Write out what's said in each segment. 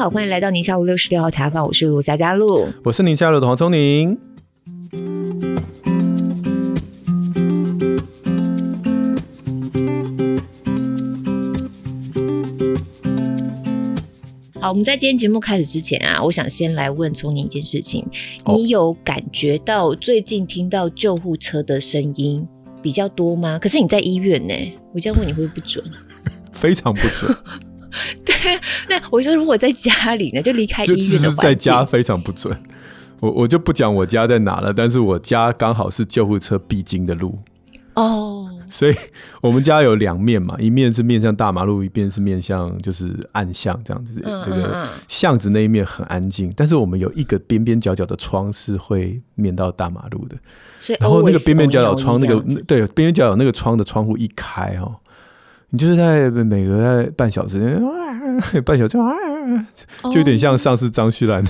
好，欢迎来到宁夏路六十六号茶坊，我是卢家嘉璐，我是宁夏路的黄聪宁。好，我们在今天节目开始之前啊，我想先来问聪宁一件事情：你有感觉到最近听到救护车的声音比较多吗？可是你在医院呢，我这样问你会不会不准？非常不准。对，那我说如果在家里呢，就离开医院的环境，在家非常不准。我我就不讲我家在哪了，但是我家刚好是救护车必经的路哦，所以我们家有两面嘛，一面是面向大马路，一边是面向就是暗巷这样子。这个巷子那一面很安静，但是我们有一个边边角角的窗是会面到大马路的，所以然后那个边边角角窗那个对边边角角那个窗的窗户一开哦。你就是在每隔在半小时，半小时就有点像上次张旭兰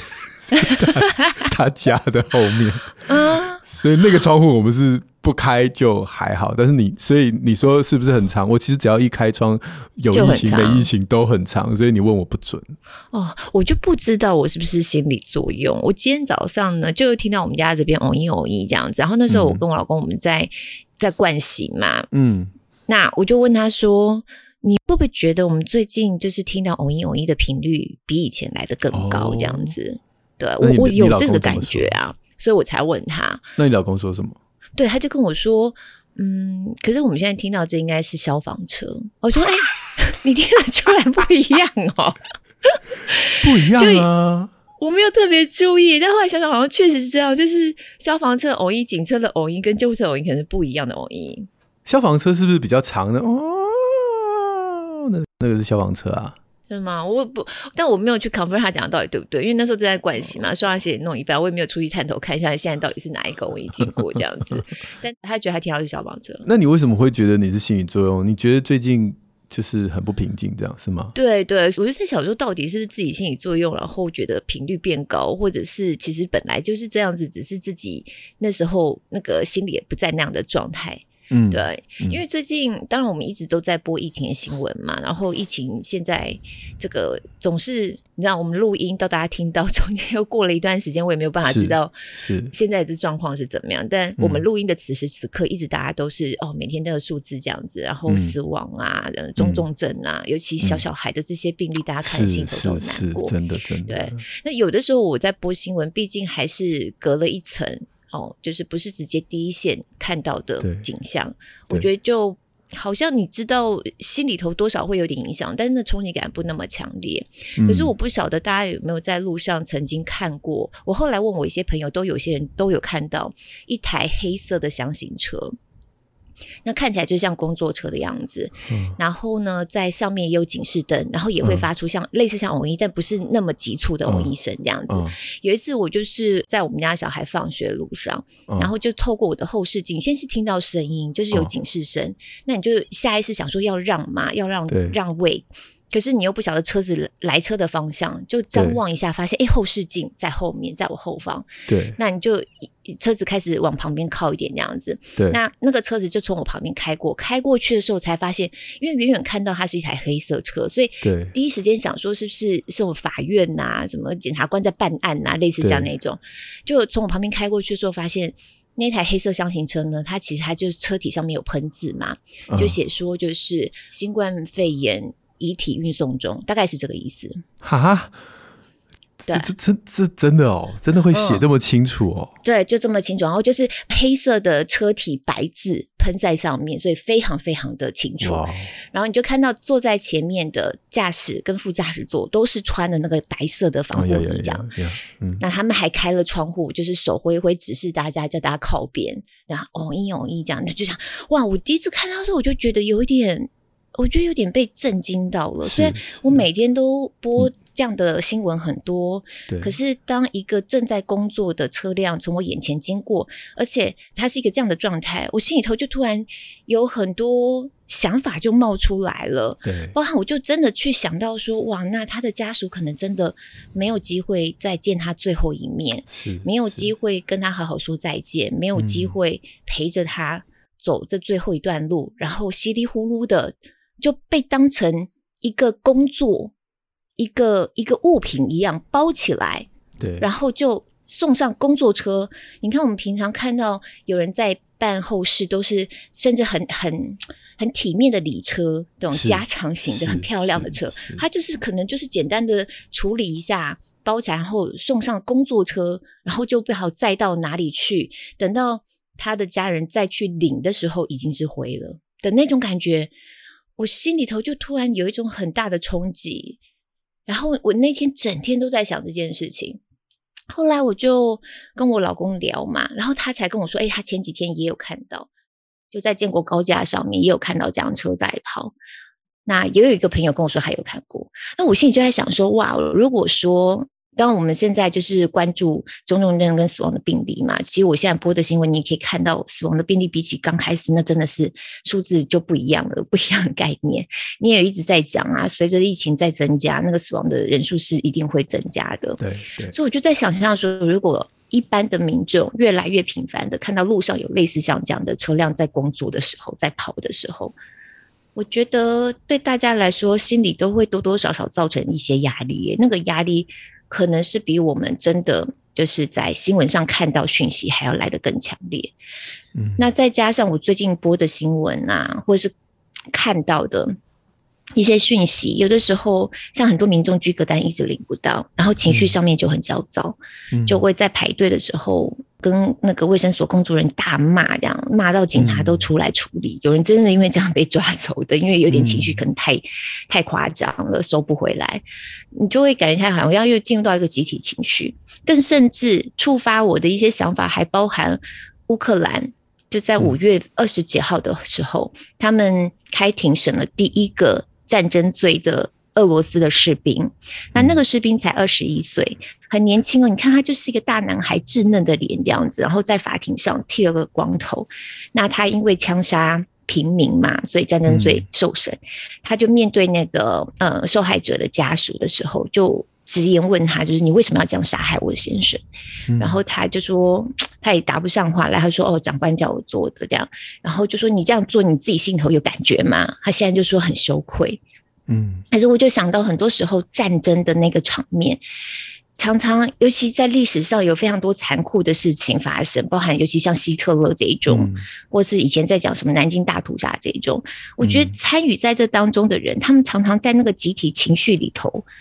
他家的后面，所以那个窗户我们是不开就还好，但是你所以你说是不是很长？我其实只要一开窗，有疫情没疫情都很长，所以你问我不准。哦，我就不知道我是不是心理作用。我今天早上呢，就听到我们家这边偶一偶一这样子，然后那时候我跟我老公我们在在盥洗嘛，嗯。那我就问他说：“你会不会觉得我们最近就是听到偶一偶一的频率比以前来的更高？这样子，哦、对我我有这个感觉啊，所以我才问他。那你老公说什么？对，他就跟我说：嗯，可是我们现在听到这应该是消防车。我说：哎，你听得出来不一样哦？不一样啊！我没有特别注意，但后来想想，好像确实是这样，就是消防车偶一、警车的偶一跟救护车偶一可能是不一样的偶一。”消防车是不是比较长的？哦，那那个是消防车啊？是吗？我不，但我没有去 confirm 他讲的到底对不对，因为那时候正在盥洗嘛，刷牙洗脸弄一半，我也没有出去探头看一下现在到底是哪一个我已经经过这样子。但他觉得他听到是消防车。那你为什么会觉得你是心理作用？你觉得最近就是很不平静，这样是吗？对对，我就在想说，到底是不是自己心理作用，然后觉得频率变高，或者是其实本来就是这样子，只是自己那时候那个心里也不在那样的状态。嗯，对，因为最近当然我们一直都在播疫情的新闻嘛，然后疫情现在这个总是你知道，我们录音到大家听到 中间又过了一段时间，我也没有办法知道是现在的状况是怎么样。但我们录音的此时此刻，一直大家都是哦，每天都有数字这样子，然后死亡啊、中重症啊，尤其小小孩的这些病例，大家看心头都难过，真的真的。对，那有的时候我在播新闻，毕竟还是隔了一层。哦，就是不是直接第一线看到的景象，我觉得就好像你知道心里头多少会有点影响，但是那冲击感不那么强烈。嗯。可是我不晓得大家有没有在路上曾经看过，我后来问我一些朋友，都有些人都有看到一台黑色的厢型车。那看起来就像工作车的样子，嗯、然后呢，在上面也有警示灯，然后也会发出像、嗯、类似像偶音，但不是那么急促的偶一声这样子、嗯嗯。有一次我就是在我们家小孩放学路上、嗯，然后就透过我的后视镜，先是听到声音，就是有警示声、嗯，那你就下意识想说要让嘛，要让让位。可是你又不晓得车子来车的方向，就张望一下，发现哎，后视镜在后面，在我后方。对，那你就车子开始往旁边靠一点，这样子。对，那那个车子就从我旁边开过，开过去的时候才发现，因为远远看到它是一台黑色车，所以第一时间想说是不是是我法院呐、啊，什么检察官在办案呐、啊，类似像那种。就从我旁边开过去的时候，发现那台黑色厢型车呢，它其实它就是车体上面有喷字嘛，就写说就是新冠肺炎。遗体运送中，大概是这个意思。哈，这这这这真的哦，真的会写这么清楚哦？嗯、对，就这么清楚。然后就是黑色的车体白字喷在上面，所以非常非常的清楚。然后你就看到坐在前面的驾驶跟副驾驶座都是穿的那个白色的防护衣，这样。那他们还开了窗户，就是手挥挥指示大家，叫大家靠边。然后哦一哦一这样，就想哇！我第一次看到的时候，我就觉得有一点。我觉得有点被震惊到了，虽然我每天都播这样的新闻很多，嗯，可是当一个正在工作的车辆从我眼前经过，而且它是一个这样的状态，我心里头就突然有很多想法就冒出来了。对，包含我就真的去想到说，哇，那他的家属可能真的没有机会再见他最后一面，是没有机会跟他好好说再见，没有机会陪着他走这最后一段路，嗯，然后稀里呼噜的。就被当成一个工作，一个一个物品一样包起来，对，然后就送上工作车。你看，我们平常看到有人在办后事，都是甚至很很很体面的礼车，这种加长型的很漂亮的车，它就是可能就是简单的处理一下，包起来，然后送上工作车，然后就不好载到哪里去。等到他的家人再去领的时候，已经是灰了的那种感觉。我心里头就突然有一种很大的冲击，然后我那天整天都在想这件事情。后来我就跟我老公聊嘛，然后他才跟我说：“哎，他前几天也有看到，就在建国高架上面也有看到这辆车在跑。”那也有一个朋友跟我说还有看过。那我心里就在想说：“哇，如果说……”当我们现在就是关注中重症跟死亡的病例嘛，其实我现在播的新闻，你也可以看到死亡的病例比起刚开始，那真的是数字就不一样了，不一样的概念。你也一直在讲啊，随着疫情在增加，那个死亡的人数是一定会增加的。对对，所以我就在想象说，如果一般的民众越来越频繁的看到路上有类似像这样的车辆在工作的时候，在跑的时候，我觉得对大家来说，心里都会多多少少造成一些压力，那个压力。可能是比我们真的就是在新闻上看到讯息还要来得更强烈。嗯，那再加上我最近播的新闻啊，或是看到的一些讯息，有的时候像很多民众居隔单一直领不到，然后情绪上面就很焦躁，嗯，就会在排队的时候。跟那个卫生所工作人员大骂，这样骂到警察都出来处理。嗯、有人真的因为这样被抓走的，因为有点情绪可能太、嗯、太夸张了，收不回来。你就会感觉他好像要又进入到一个集体情绪。更甚至触发我的一些想法，还包含乌克兰就在五月二十几号的时候，嗯、他们开庭审了第一个战争罪的俄罗斯的士兵。那那个士兵才二十一岁。很年轻哦，你看他就是一个大男孩，稚嫩的脸这样子，然后在法庭上剃了个光头。那他因为枪杀平民嘛，所以战争罪受审。嗯、他就面对那个呃受害者的家属的时候，就直言问他，就是你为什么要这样杀害我的先生？嗯、然后他就说 他也答不上话来，他说哦，长官叫我做的这样。然后就说你这样做，你自己心头有感觉吗？他现在就说很羞愧。嗯，可是我就想到很多时候战争的那个场面。常常，尤其在历史上有非常多残酷的事情发生，包含尤其像希特勒这一种，嗯、或是以前在讲什么南京大屠杀这一种。我觉得参与在这当中的人，嗯、他们常常在那个集体情绪里头，嗯、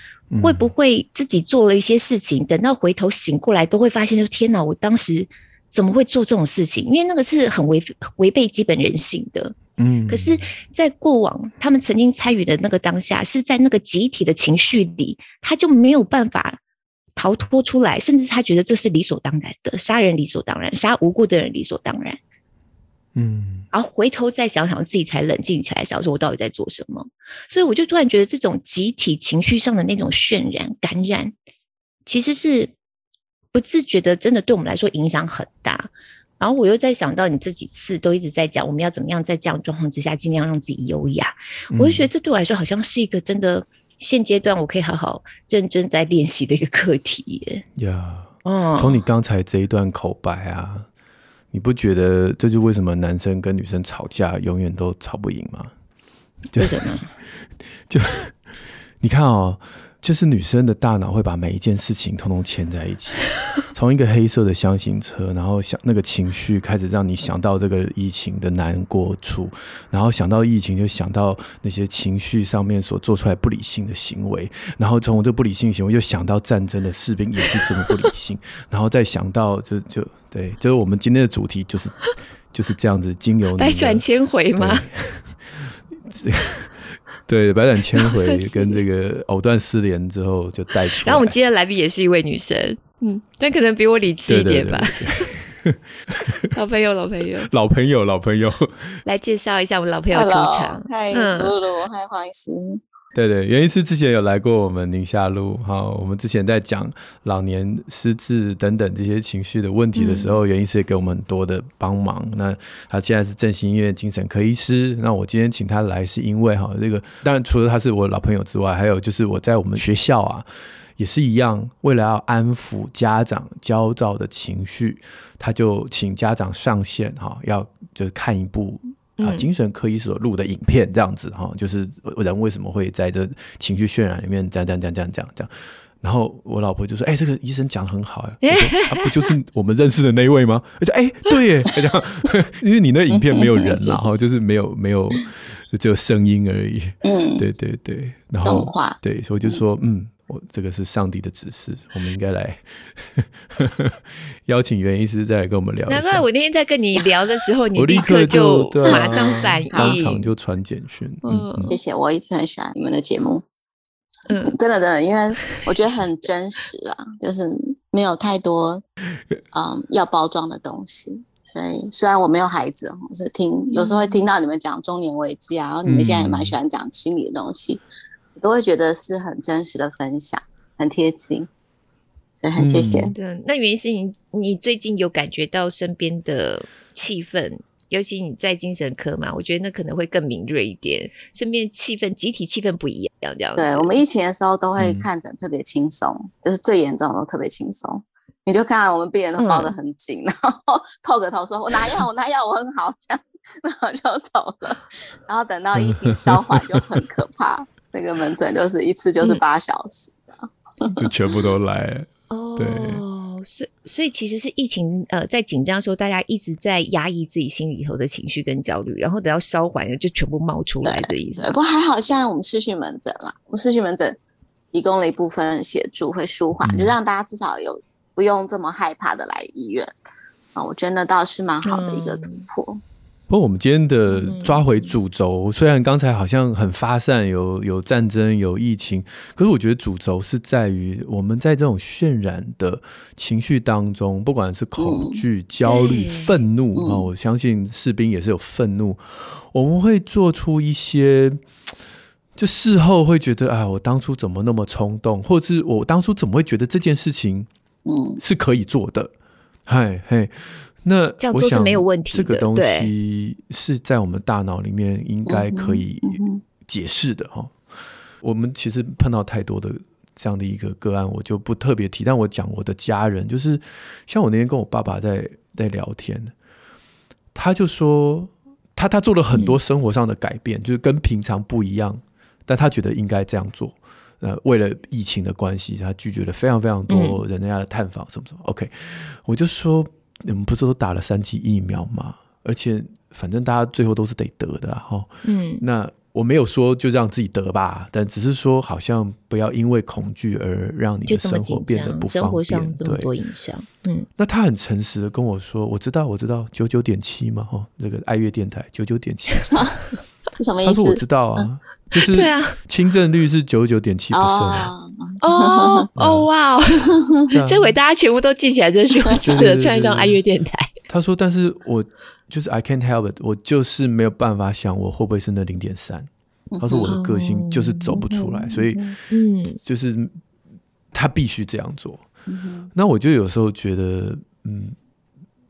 会不会自己做了一些事情，等到回头醒过来，都会发现说：“天哪，我当时怎么会做这种事情？”因为那个是很违违背基本人性的。嗯，可是，在过往他们曾经参与的那个当下，是在那个集体的情绪里，他就没有办法。逃脱出来，甚至他觉得这是理所当然的，杀人理所当然，杀无辜的人理所当然。嗯，然后回头再想想，自己才冷静起来，想说我到底在做什么？所以我就突然觉得，这种集体情绪上的那种渲染、感染，其实是不自觉的，真的对我们来说影响很大。然后我又在想到，你这几次都一直在讲，我们要怎么样在这样状况之下，尽量让自己优雅。我就觉得这对我来说，好像是一个真的。现阶段我可以好好认真在练习的一个课题耶。呀，哦，从你刚才这一段口白啊，你不觉得这就是为什么男生跟女生吵架永远都吵不赢吗？为什么？就 你看哦。就是女生的大脑会把每一件事情通通牵在一起，从一个黑色的箱型车，然后想那个情绪开始让你想到这个疫情的难过处，然后想到疫情就想到那些情绪上面所做出来不理性的行为，然后从我这不理性行为又想到战争的士兵也是这么不理性，然后再想到就就对，就是我们今天的主题就是就是这样子，经由百转千回吗？对，百转千回 跟这个藕断丝连之后就带出来。然后我们今天的来宾也是一位女生，嗯，但可能比我理智一点吧。老朋友，老朋友，老朋友，老朋友，来介绍一下我们老朋友出场。嗨，露露，嗨，黄医师。对对，袁医师之前有来过我们宁夏路，好，我们之前在讲老年失智等等这些情绪的问题的时候，嗯、袁医师也给我们很多的帮忙。那他现在是振兴医院精神科医师。那我今天请他来是因为哈，这个当然除了他是我老朋友之外，还有就是我在我们学校啊，也是一样，为了要安抚家长焦躁的情绪，他就请家长上线哈，要就是看一部。啊精神科医所录的影片，这样子哈，就是人为什么会在这情绪渲染里面这样这样这样这样这样这样。然后我老婆就说：“哎，这个医生讲的很好 哎，他不就是我们认识的那一位吗？”我就哎，对耶，这样，因为你那影片没有人，然后就是没有没有只有声音而已。嗯，对对对，然后对，所以我就说嗯。我这个是上帝的指示，我们应该来 邀请袁医师再来跟我们聊。难怪我那天在跟你聊的时候，你立刻就马上反应，当场就传简讯。嗯，谢谢，我一直很喜欢你们的节目。嗯，真的真的，因为我觉得很真实啊，就是没有太多嗯要包装的东西。所以虽然我没有孩子，我是听有时候会听到你们讲中年危机啊，然后你们现在也蛮喜欢讲心理的东西。都会觉得是很真实的分享，很贴近，所以很谢谢。嗯、对，那袁医师，你你最近有感觉到身边的气氛，尤其你在精神科嘛，我觉得那可能会更敏锐一点。身边气氛，集体气氛不一样，这样。对，我们疫情的时候都会看诊特别轻松，嗯、就是最严重的都特别轻松。你就看我们病人都抱得很紧，嗯、然后 透个头说：“我拿药，我拿药，我很好。”这样，然后就走了。然后等到疫情 稍缓，就很可怕。那个门诊就是一次就是八小时，嗯、就全部都来。哦，对，所以所以其实是疫情呃在紧张的时候，大家一直在压抑自己心里头的情绪跟焦虑，然后等到稍缓了，就全部冒出来的意思。不过还好，现在我们视讯门诊啦，我们视讯门诊提供了一部分协助，会舒缓，嗯、就让大家至少有不用这么害怕的来医院啊。我觉得那倒是蛮好的一个突破。嗯不过我们今天的抓回主轴，虽然刚才好像很发散，有有战争，有疫情，可是我觉得主轴是在于我们在这种渲染的情绪当中，不管是恐惧、焦虑、愤怒啊，我相信士兵也是有愤怒，我们会做出一些，就事后会觉得啊，我当初怎么那么冲动，或者是我当初怎么会觉得这件事情是可以做的，嗨嘿。那这样做是没有问题的。这个东西是在我们大脑里面应该可以解释的哈。我们其实碰到太多的这样的一个个案，我就不特别提。但我讲我的家人，就是像我那天跟我爸爸在在聊天，他就说他他做了很多生活上的改变，就是跟平常不一样，但他觉得应该这样做。呃，为了疫情的关系，他拒绝了非常非常多人家的探访，什么什么。OK，我就说。你们不是都打了三剂疫苗吗？而且反正大家最后都是得得的哈。嗯，那我没有说就让自己得吧，但只是说好像不要因为恐惧而让你的生活变得不方便，生活上这么多影响。嗯，那他很诚实的跟我说，我知道，我知道，九九点七嘛，哈，这个爱乐电台九九点七，什么意思？他说我知道啊，就是对啊，轻症率是九九点七不胜。哦哦哇哦！这回大家全部都记起来这数字了，唱一张爱乐电台。他说：“但是我就是 I can't help it，我就是没有办法想我会不会是那零点三。”他说：“我的个性就是走不出来，所以嗯，就是他必须这样做。”那我就有时候觉得，嗯。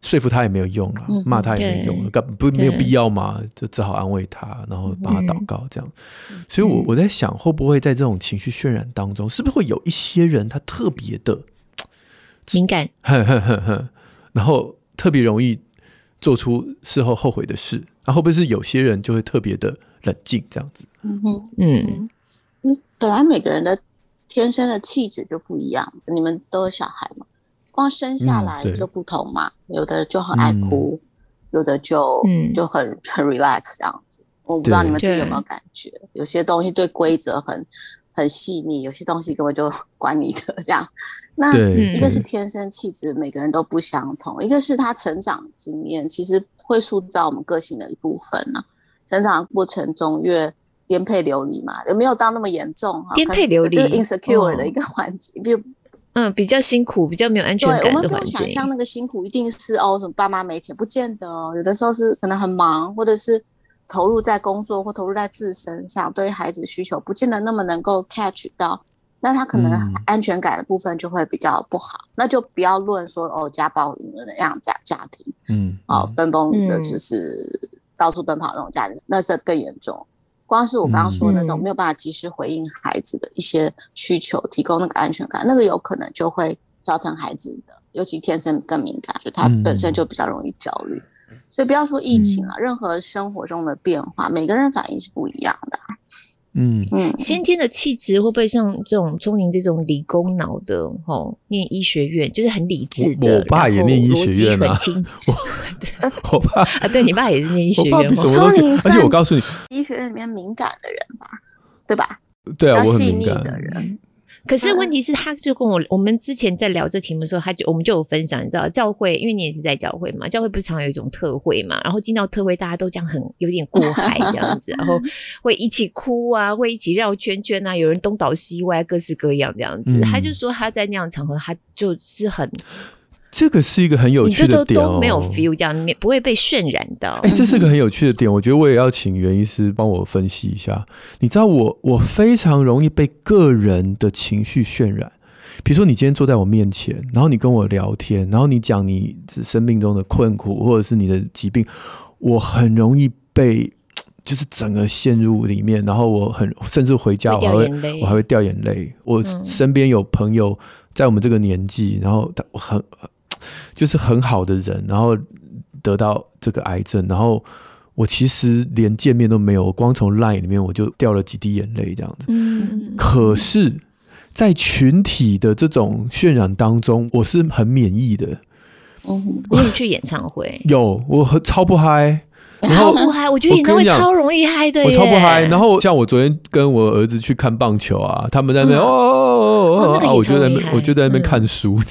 说服他也没有用了，骂他也没有用了，不没有必要嘛，就只好安慰他，然后帮他祷告这样。所以，我我在想，会不会在这种情绪渲染当中，是不是会有一些人他特别的敏感，然后特别容易做出事后后悔的事？然后会不会是有些人就会特别的冷静这样子？嗯哼，嗯，本来每个人的天生的气质就不一样，你们都有小孩吗？光生下来就不同嘛，嗯、有的就很爱哭，嗯、有的就、嗯、就很很 relax 这样子。我不知道你们自己有没有感觉，有些东西对规则很很细腻，有些东西根本就管你的这样。那一个是天生气质，每个人都不相同；一个是他成长经验，其实会塑造我们个性的一部分呢、啊。成长过程中越颠沛流离嘛，有没有到那么严重？颠沛流离，就是 insecure 的一个环节。嗯，比较辛苦，比较没有安全感的环境。对，我们不用想象那个辛苦一定是哦，什么爸妈没钱，不见得哦。有的时候是可能很忙，或者是投入在工作或投入在自身上，对孩子需求不见得那么能够 catch 到，那他可能安全感的部分就会比较不好。嗯、那就不要论说哦，家暴那样家家庭，嗯，哦，分崩的就是到处奔跑那种家庭，嗯、那是更严重。光是我刚刚说的那种没有办法及时回应孩子的一些需求，提供那个安全感，那个有可能就会造成孩子的，尤其天生更敏感，就他本身就比较容易焦虑。所以不要说疫情了，嗯、任何生活中的变化，每个人反应是不一样的。嗯嗯，先天的气质会不会像这种聪明这种理工脑的哦，念医学院就是很理智的。我爸也念医学院啊，我我爸 啊，对你爸也是念医学院吗？聪明，而且我告诉你，医学院里面敏感的人吧，对吧？对啊，我很敏感的人。可是问题是，他就跟我我们之前在聊这题目的时候，他就我们就有分享，你知道教会，因为你也是在教会嘛，教会不是常有一种特会嘛，然后进到特会，大家都这样很有点过海这样子，然后会一起哭啊，会一起绕圈圈啊，有人东倒西歪，各式各样这样子。嗯、他就说他在那样场合，他就是很。这个是一个很有趣的点哦，都没有 feel 这样，不会被渲染到。哎，这是个很有趣的点，我觉得我也要请袁医师帮我分析一下。你知道我我非常容易被个人的情绪渲染，比如说你今天坐在我面前，然后你跟我聊天，然后你讲你生命中的困苦或者是你的疾病，我很容易被就是整个陷入里面，然后我很甚至回家我还会我还会掉眼泪。我身边有朋友在我们这个年纪，然后他很。就是很好的人，然后得到这个癌症，然后我其实连见面都没有，我光从 LINE 里面我就掉了几滴眼泪这样子。嗯，可是，在群体的这种渲染当中，我是很免疫的。嗯，你有去演唱会？有，我很超不嗨。超不嗨，我觉得演唱会超容易嗨的。我超不嗨。然后像我昨天跟我儿子去看棒球啊，他们在那边哦哦哦哦，我就在那，我就在那边看书。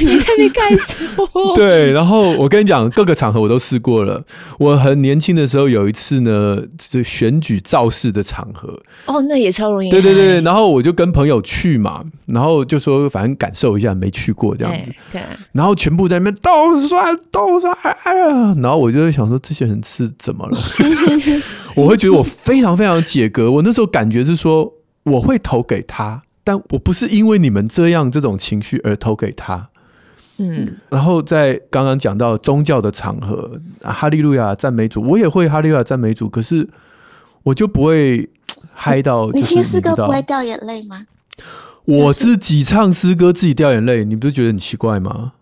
你在那边看书？对，然后我跟你讲，各个场合我都试过了。我很年轻的时候有一次呢，就选举造势的场合。哦，那也超容易。对对对，然后我就跟朋友去嘛，然后就说反正感受一下，没去过这样子。对。然后全部在那边都帅都帅，哎呀！然后我就会想说，这些人是怎么了？我会觉得我非常非常解革。我那时候感觉是说，我会投给他，但我不是因为你们这样这种情绪而投给他。嗯，然后在刚刚讲到宗教的场合，哈利路亚赞美主，我也会哈利路亚赞美主，可是我就不会嗨到。你听诗歌不会掉眼泪吗？我自己唱诗歌自己掉眼泪，你不是觉得很奇怪吗？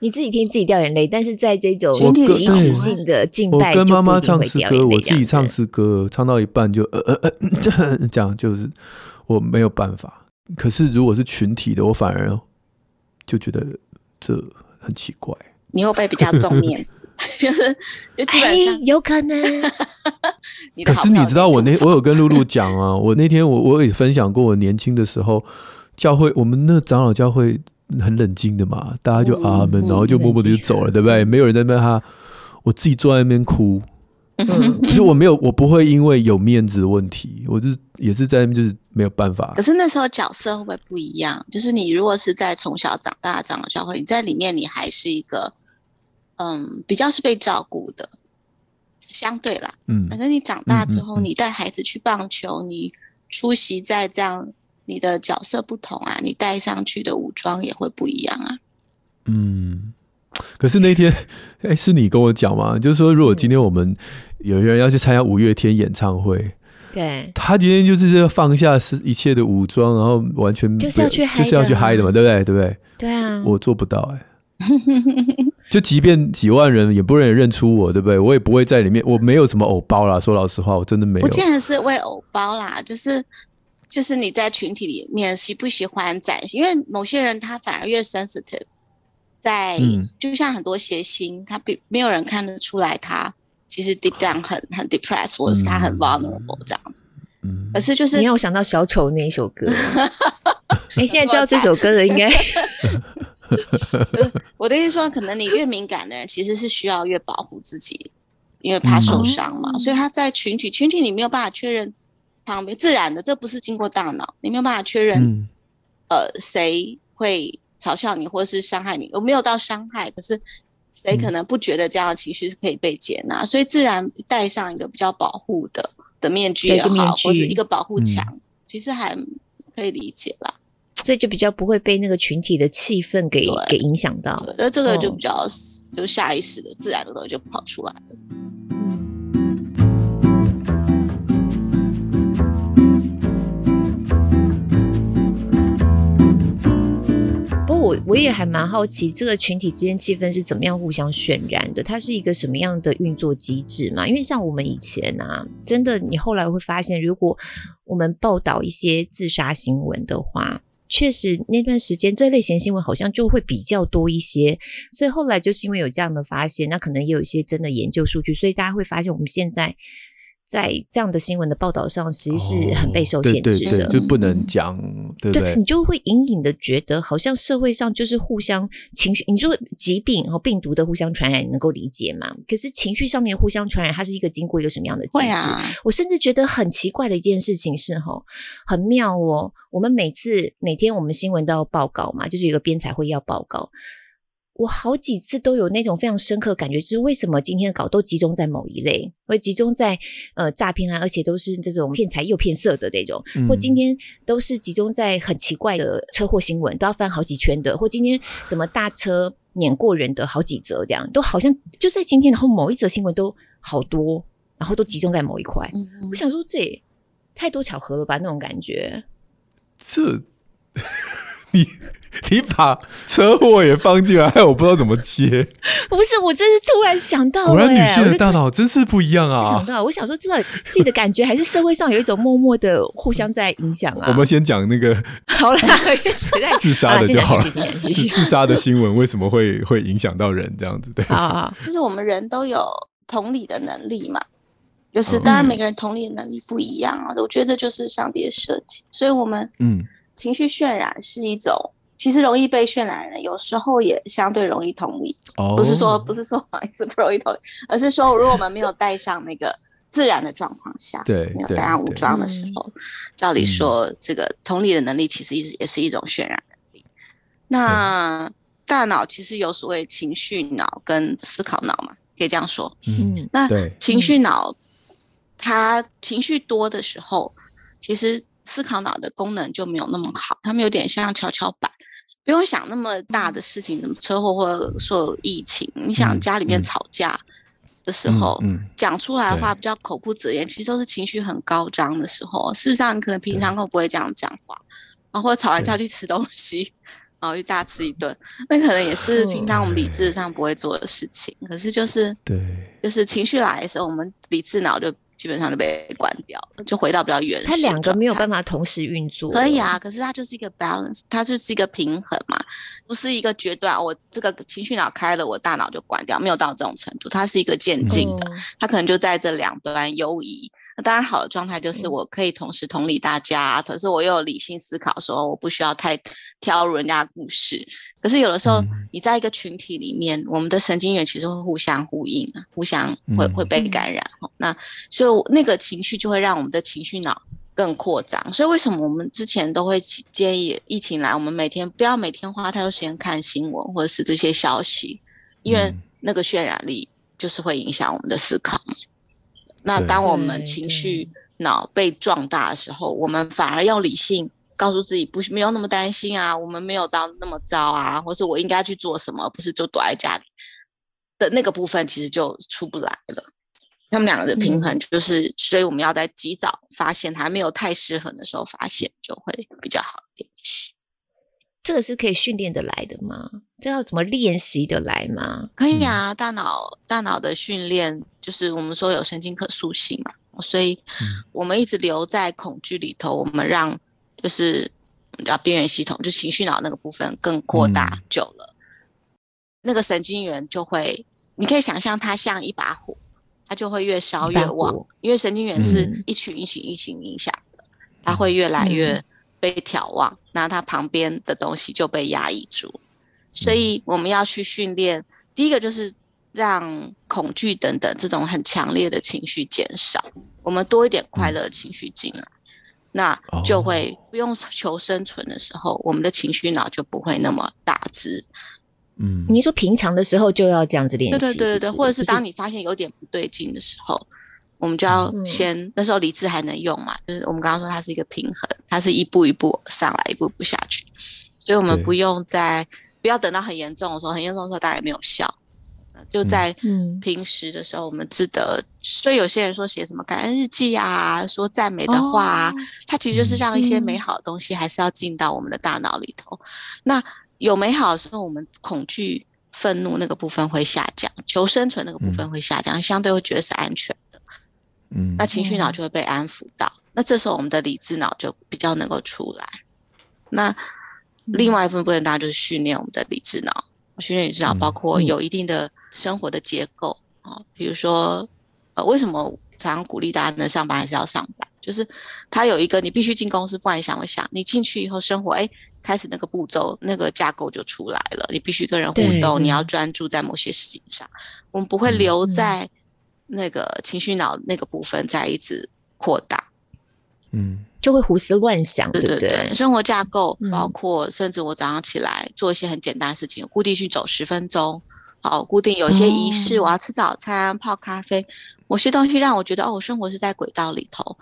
你自己听自己掉眼泪，但是在这种集体性的敬拜，我跟妈妈唱诗歌，我自己唱诗歌，唱到一半就呃呃呃 这样，就是我没有办法。可是如果是群体的，我反而就觉得。这很奇怪，你会不会比较重面子？就是就基本上有可能。可是你知道我那我有跟露露讲啊，我那天我我也分享过，我年轻的时候教会我们那长老教会很冷静的嘛，大家就阿门，然后就默默的就走了，对不对？没有人在那边哈，我自己坐在那边哭。嗯，可是我没有，我不会因为有面子的问题，我就也是在那边就是没有办法。可是那时候角色会不会不一样？就是你如果是在从小长大长的教会，你在里面你还是一个，嗯，比较是被照顾的，相对啦，嗯。反正你长大之后，你带孩子去棒球，你出席在这样，你的角色不同啊，你带上去的武装也会不一样啊，嗯。可是那天，哎，是你跟我讲吗？就是说，如果今天我们有人要去参加五月天演唱会，对，他今天就是要放下是一切的武装，然后完全就是要去嗨，就是要去嗨的嘛，对不对？对不对？对啊，我做不到哎，就即便几万人也不能认出我，对不对？我也不会在里面，我没有什么偶包啦。说老实话，我真的没有。不见得是为偶包啦，就是就是你在群体里面喜不喜欢展现，因为某些人他反而越 sensitive。在，就像很多谐星，他比没有人看得出来，他其实 deep down 很很 depressed，或者是他很 vulnerable 这样子。嗯，可是就是你让我想到小丑那一首歌。哎，现在知道这首歌的，应该。我的意思说，可能你越敏感的人，其实是需要越保护自己，因为怕受伤嘛。嗯、所以他在群体群体你没有办法确认旁边自然的，这不是经过大脑，你没有办法确认，嗯、呃，谁会。嘲笑你，或是伤害你，有没有到伤害？可是谁可能不觉得这样的情绪是可以被接纳？嗯、所以自然戴上一个比较保护的的面具也好，或者一个保护墙，嗯、其实还可以理解啦。所以就比较不会被那个群体的气氛给给影响到。那这个就比较、哦、就下意识的、自然的东西就跑出来了。我我也还蛮好奇，这个群体之间气氛是怎么样互相渲染的？它是一个什么样的运作机制嘛？因为像我们以前啊，真的，你后来会发现，如果我们报道一些自杀新闻的话，确实那段时间这类型新闻好像就会比较多一些。所以后来就是因为有这样的发现，那可能也有一些真的研究数据，所以大家会发现我们现在。在这样的新闻的报道上，其实是很备受限制的，哦、对对对就不能讲，对不对？对，你就会隐隐的觉得，好像社会上就是互相情绪。你说疾病和病毒的互相传染，你能够理解吗？可是情绪上面互相传染，它是一个经过一个什么样的机制？啊、我甚至觉得很奇怪的一件事情是，哈，很妙哦。我们每次每天我们新闻都要报告嘛，就是有一个编采会要报告。我好几次都有那种非常深刻感觉，就是为什么今天的稿都集中在某一类，会集中在呃诈骗案，而且都是这种骗财又骗色的那种，或今天都是集中在很奇怪的车祸新闻，都要翻好几圈的，或今天怎么大车碾过人的好几则，这样都好像就在今天，然后某一则新闻都好多，然后都集中在某一块。我想说，这也太多巧合了吧？那种感觉，这 你。你把车祸也放进来，我不知道怎么接。不是，我真是突然想到，果然女性的大脑真是不一样啊！想到，我想说，知道自己的感觉，还是社会上有一种默默的互相在影响啊。我们先讲那个 好了，自杀的就好了。自杀的新闻为什么会会影响到人这样子？对，啊，就是我们人都有同理的能力嘛。就是当然每个人同理的能力不一样啊。我觉得这就是上帝的设计，所以我们嗯，情绪渲染是一种。其实容易被渲染的人，有时候也相对容易同理。Oh. 不是说不是说不好意思不容易同理，而是说如果我们没有带上那个自然的状况下，对，没有带上武装的时候，照理说这个同理的能力其实一直也是一种渲染能力。嗯、那大脑其实有所谓情绪脑跟思考脑嘛，可以这样说。嗯，那情绪脑它情绪多的时候，其实。思考脑的功能就没有那么好，他们有点像跷跷板，不用想那么大的事情，什么车祸或者说疫情。你想家里面吵架的时候，嗯，讲出来的话比较口不择言，其实都是情绪很高涨的时候。事实上，你可能平常都不会这样讲话，然后或者吵完架去吃东西，然后去大吃一顿，那可能也是平常我们理智上不会做的事情。可是就是对，就是情绪来的时候，我们理智脑就。基本上就被关掉了，就回到比较原始。它两个没有办法同时运作。可以啊，可是它就是一个 balance，它就是一个平衡嘛，不是一个决断。我这个情绪脑开了，我大脑就关掉，没有到这种程度。它是一个渐进的，它可能就在这两端游移。那当然，好的状态就是我可以同时同理大家，可是我又有理性思考，说我不需要太挑入人家的故事。可是有的时候，你在一个群体里面，我们的神经元其实会互相呼应，互相会会被感染。那所以那个情绪就会让我们的情绪脑更扩张。所以为什么我们之前都会建议疫情来，我们每天不要每天花太多时间看新闻或者是这些消息，因为那个渲染力就是会影响我们的思考。那当我们情绪脑被壮大的时候，我们反而要理性告诉自己，不是没有那么担心啊，我们没有到那么糟啊，或是我应该去做什么，不是就躲在家里的那个部分，其实就出不来了。他们两个的平衡就是，所以我们要在及早发现还没有太失衡的时候发现，就会比较好一点。这个是可以训练的来的吗？这要怎么练习的来吗？可以啊，大脑大脑的训练就是我们说有神经可塑性嘛，所以我们一直留在恐惧里头，我们让就是叫边缘系统，就情绪脑那个部分更扩大久了，嗯、那个神经元就会，你可以想象它像一把火，它就会越烧越旺，因为神经元是一群一群一群影响的，它会越来越被挑旺。嗯那它旁边的东西就被压抑住，所以我们要去训练。第一个就是让恐惧等等这种很强烈的情绪减少，我们多一点快乐的情绪进来，那就会不用求生存的时候，我们的情绪脑就不会那么大只。嗯，你说平常的时候就要这样子练习，对对对对，或者是当你发现有点不对劲的时候。我们就要先，嗯、那时候理智还能用嘛？就是我们刚刚说它是一个平衡，它是一步一步上来，一步一步下去，所以我们不用在不要等到很严重的时候，很严重的时候大概没有效。就在平时的时候，我们记得，嗯、所以有些人说写什么感恩日记啊，说赞美的话，啊，哦、它其实就是让一些美好的东西还是要进到我们的大脑里头。嗯、那有美好的时候，我们恐惧、愤怒那个部分会下降，求生存那个部分会下降，嗯、相对会觉得是安全的。嗯，那情绪脑就会被安抚到，那这时候我们的理智脑就比较能够出来。那另外一部分当然就是训练我们的理智脑，训练理智脑包括有一定的生活的结构啊、嗯，比如说呃，为什么常常鼓励大家能上班还是要上班？就是它有一个你必须进公司，不然你想不想，你进去以后生活，哎，开始那个步骤那个架构就出来了，你必须跟人互动，你要。专注在某些事情上，我们不会留在那个情绪脑那个部分在一直扩大，嗯。就会胡思乱想，对对对。生活架构包括，甚至我早上起来做一些很简单的事情，固定去走十分钟，好，固定有一些仪式，我要吃早餐、泡咖啡，某些东西让我觉得哦，我生活是在轨道里头，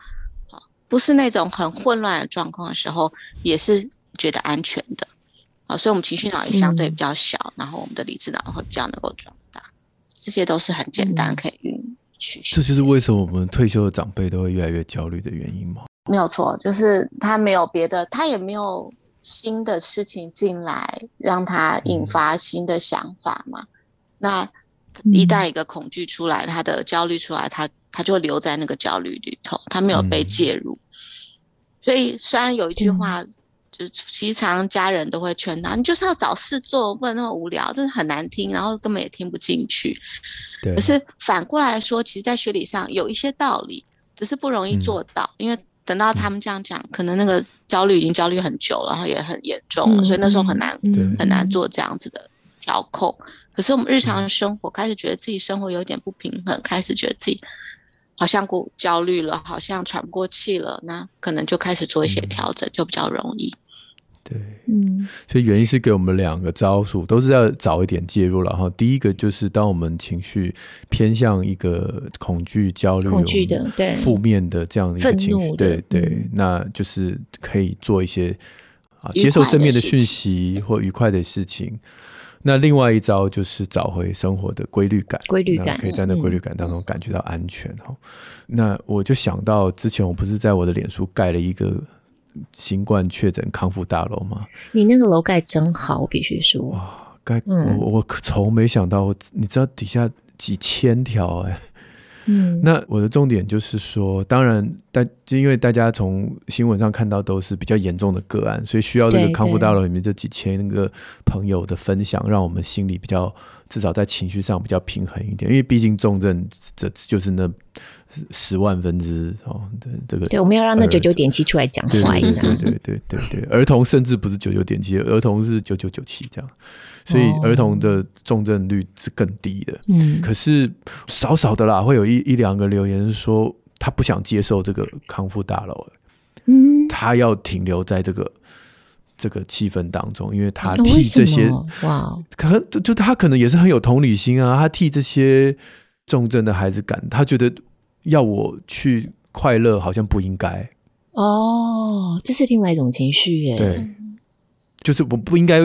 好不是那种很混乱的状况的时候，也是觉得安全的，啊，所以我们情绪脑也相对比较小，然后我们的理智脑会比较能够壮大，这些都是很简单可以运去。这就是为什么我们退休的长辈都会越来越焦虑的原因吗？没有错，就是他没有别的，他也没有新的事情进来，让他引发新的想法嘛。嗯、那一旦一个恐惧出来，他的焦虑出来，他他就会留在那个焦虑里头，他没有被介入。嗯、所以虽然有一句话，嗯、就时常家人都会劝他，你就是要找事做，不能那么无聊，这是很难听，然后根本也听不进去。对。可是反过来说，其实，在学理上有一些道理，只是不容易做到，嗯、因为。等到他们这样讲，可能那个焦虑已经焦虑很久了，然后也很严重了，嗯、所以那时候很难、嗯、很难做这样子的调控。可是我们日常生活开始觉得自己生活有点不平衡，开始觉得自己好像过焦虑了，好像喘不过气了，那可能就开始做一些调整，嗯、就比较容易。对，嗯，所以原因是给我们两个招数，都是要早一点介入了。然后第一个就是，当我们情绪偏向一个恐惧、焦虑、恐惧的、对负面的这样的一个情绪，对对，那就是可以做一些啊，接受正面的讯息或愉快的事情。那另外一招就是找回生活的规律感，规律感可以在那规律感当中感觉到安全哈。那我就想到之前我不是在我的脸书盖了一个。新冠确诊康复大楼吗？你那个楼盖真好，我必须说。哇，盖、嗯、我我可从没想到，你知道底下几千条哎、欸。嗯，那我的重点就是说，当然大就因为大家从新闻上看到都是比较严重的个案，所以需要这个康复大楼里面这几千个朋友的分享，让我们心里比较至少在情绪上比较平衡一点。因为毕竟重症这就是那。十万分之哦，对这个，对，我们要让那九九点七出来讲话一下，对对对对对对，儿童甚至不是九九点七，儿童是九九九七这样，所以儿童的重症率是更低的。嗯，可是少少的啦，会有一一两个留言说他不想接受这个康复大楼，嗯，他要停留在这个这个气氛当中，因为他替这些哇，可能就他可能也是很有同理心啊，他替这些重症的孩子感，他觉得。要我去快乐，好像不应该。哦，这是另外一种情绪耶。对，就是我不应该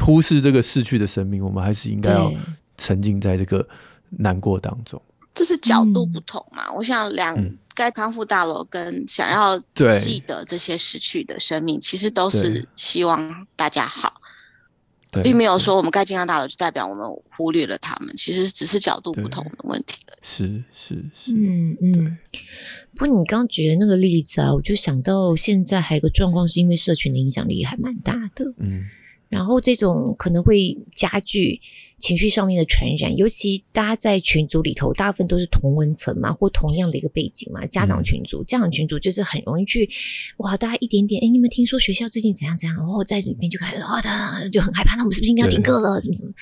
忽视这个逝去的生命，我们还是应该要沉浸在这个难过当中。这是角度不同嘛？嗯、我想两该康复大楼跟想要记得这些逝去的生命，其实都是希望大家好。并没有说我们盖金刚大楼就代表我们忽略了他们，其实只是角度不同的问题了。是是是，嗯嗯。不过你刚刚举的那个例子啊，我就想到现在还有个状况，是因为社群的影响力还蛮大的。嗯。然后这种可能会加剧情绪上面的传染，尤其大家在群组里头，大部分都是同温层嘛，或同样的一个背景嘛。家长群组，家长群组就是很容易去哇，大家一点点，哎，你们听说学校最近怎样怎样？然后在里面就开始哇的就很害怕，那我们是不是应该要停课了？怎么怎么？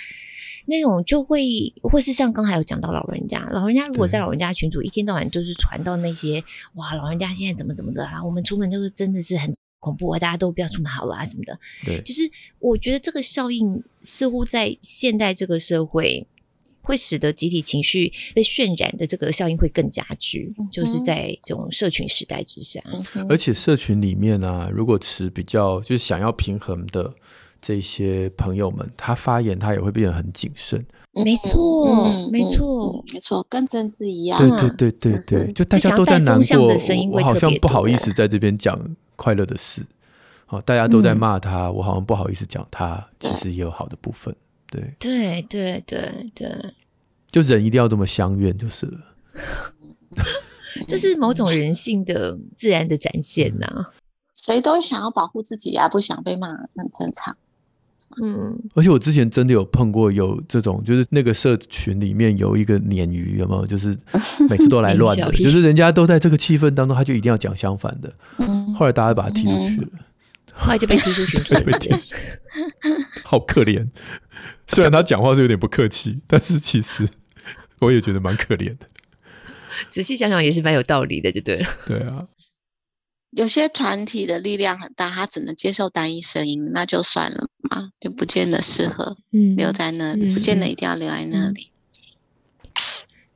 那种就会，或是像刚才有讲到老人家，老人家如果在老人家群组一天到晚就是传到那些哇，老人家现在怎么怎么的啊，我们出门都是真的是很。恐怖啊！大家都不要出门好了啊，什么的。对，就是我觉得这个效应似乎在现代这个社会，会使得集体情绪被渲染的这个效应会更加剧。嗯、就是在这种社群时代之下，嗯、而且社群里面呢、啊，如果持比较就是想要平衡的这些朋友们，他发言他也会变得很谨慎。没错，嗯、没错，没错，跟政治一样。对对对对对，就大家都在难过，我好像不好意思在这边讲。快乐的事，好，大家都在骂他，嗯、我好像不好意思讲他，其实也有好的部分。对，对，对，对，对，就人一定要这么相怨就是了。这是某种人性的自然的展现呐、啊。谁都想要保护自己呀、啊，不想被骂，很正常。嗯，而且我之前真的有碰过有这种，就是那个社群里面有一个鲶鱼，有没有？就是 每次都来乱的，就是人家都在这个气氛当中，他就一定要讲相反的。后来大家把他踢出去了，嗯、后来就被踢出去了，被踢。好可怜。虽然他讲话是有点不客气，但是其实我也觉得蛮可怜的。仔细想想也是蛮有道理的，就对了。对啊。有些团体的力量很大，他只能接受单一声音，那就算了嘛，就不见得适合留在那里，嗯、不见得一定要留在那里。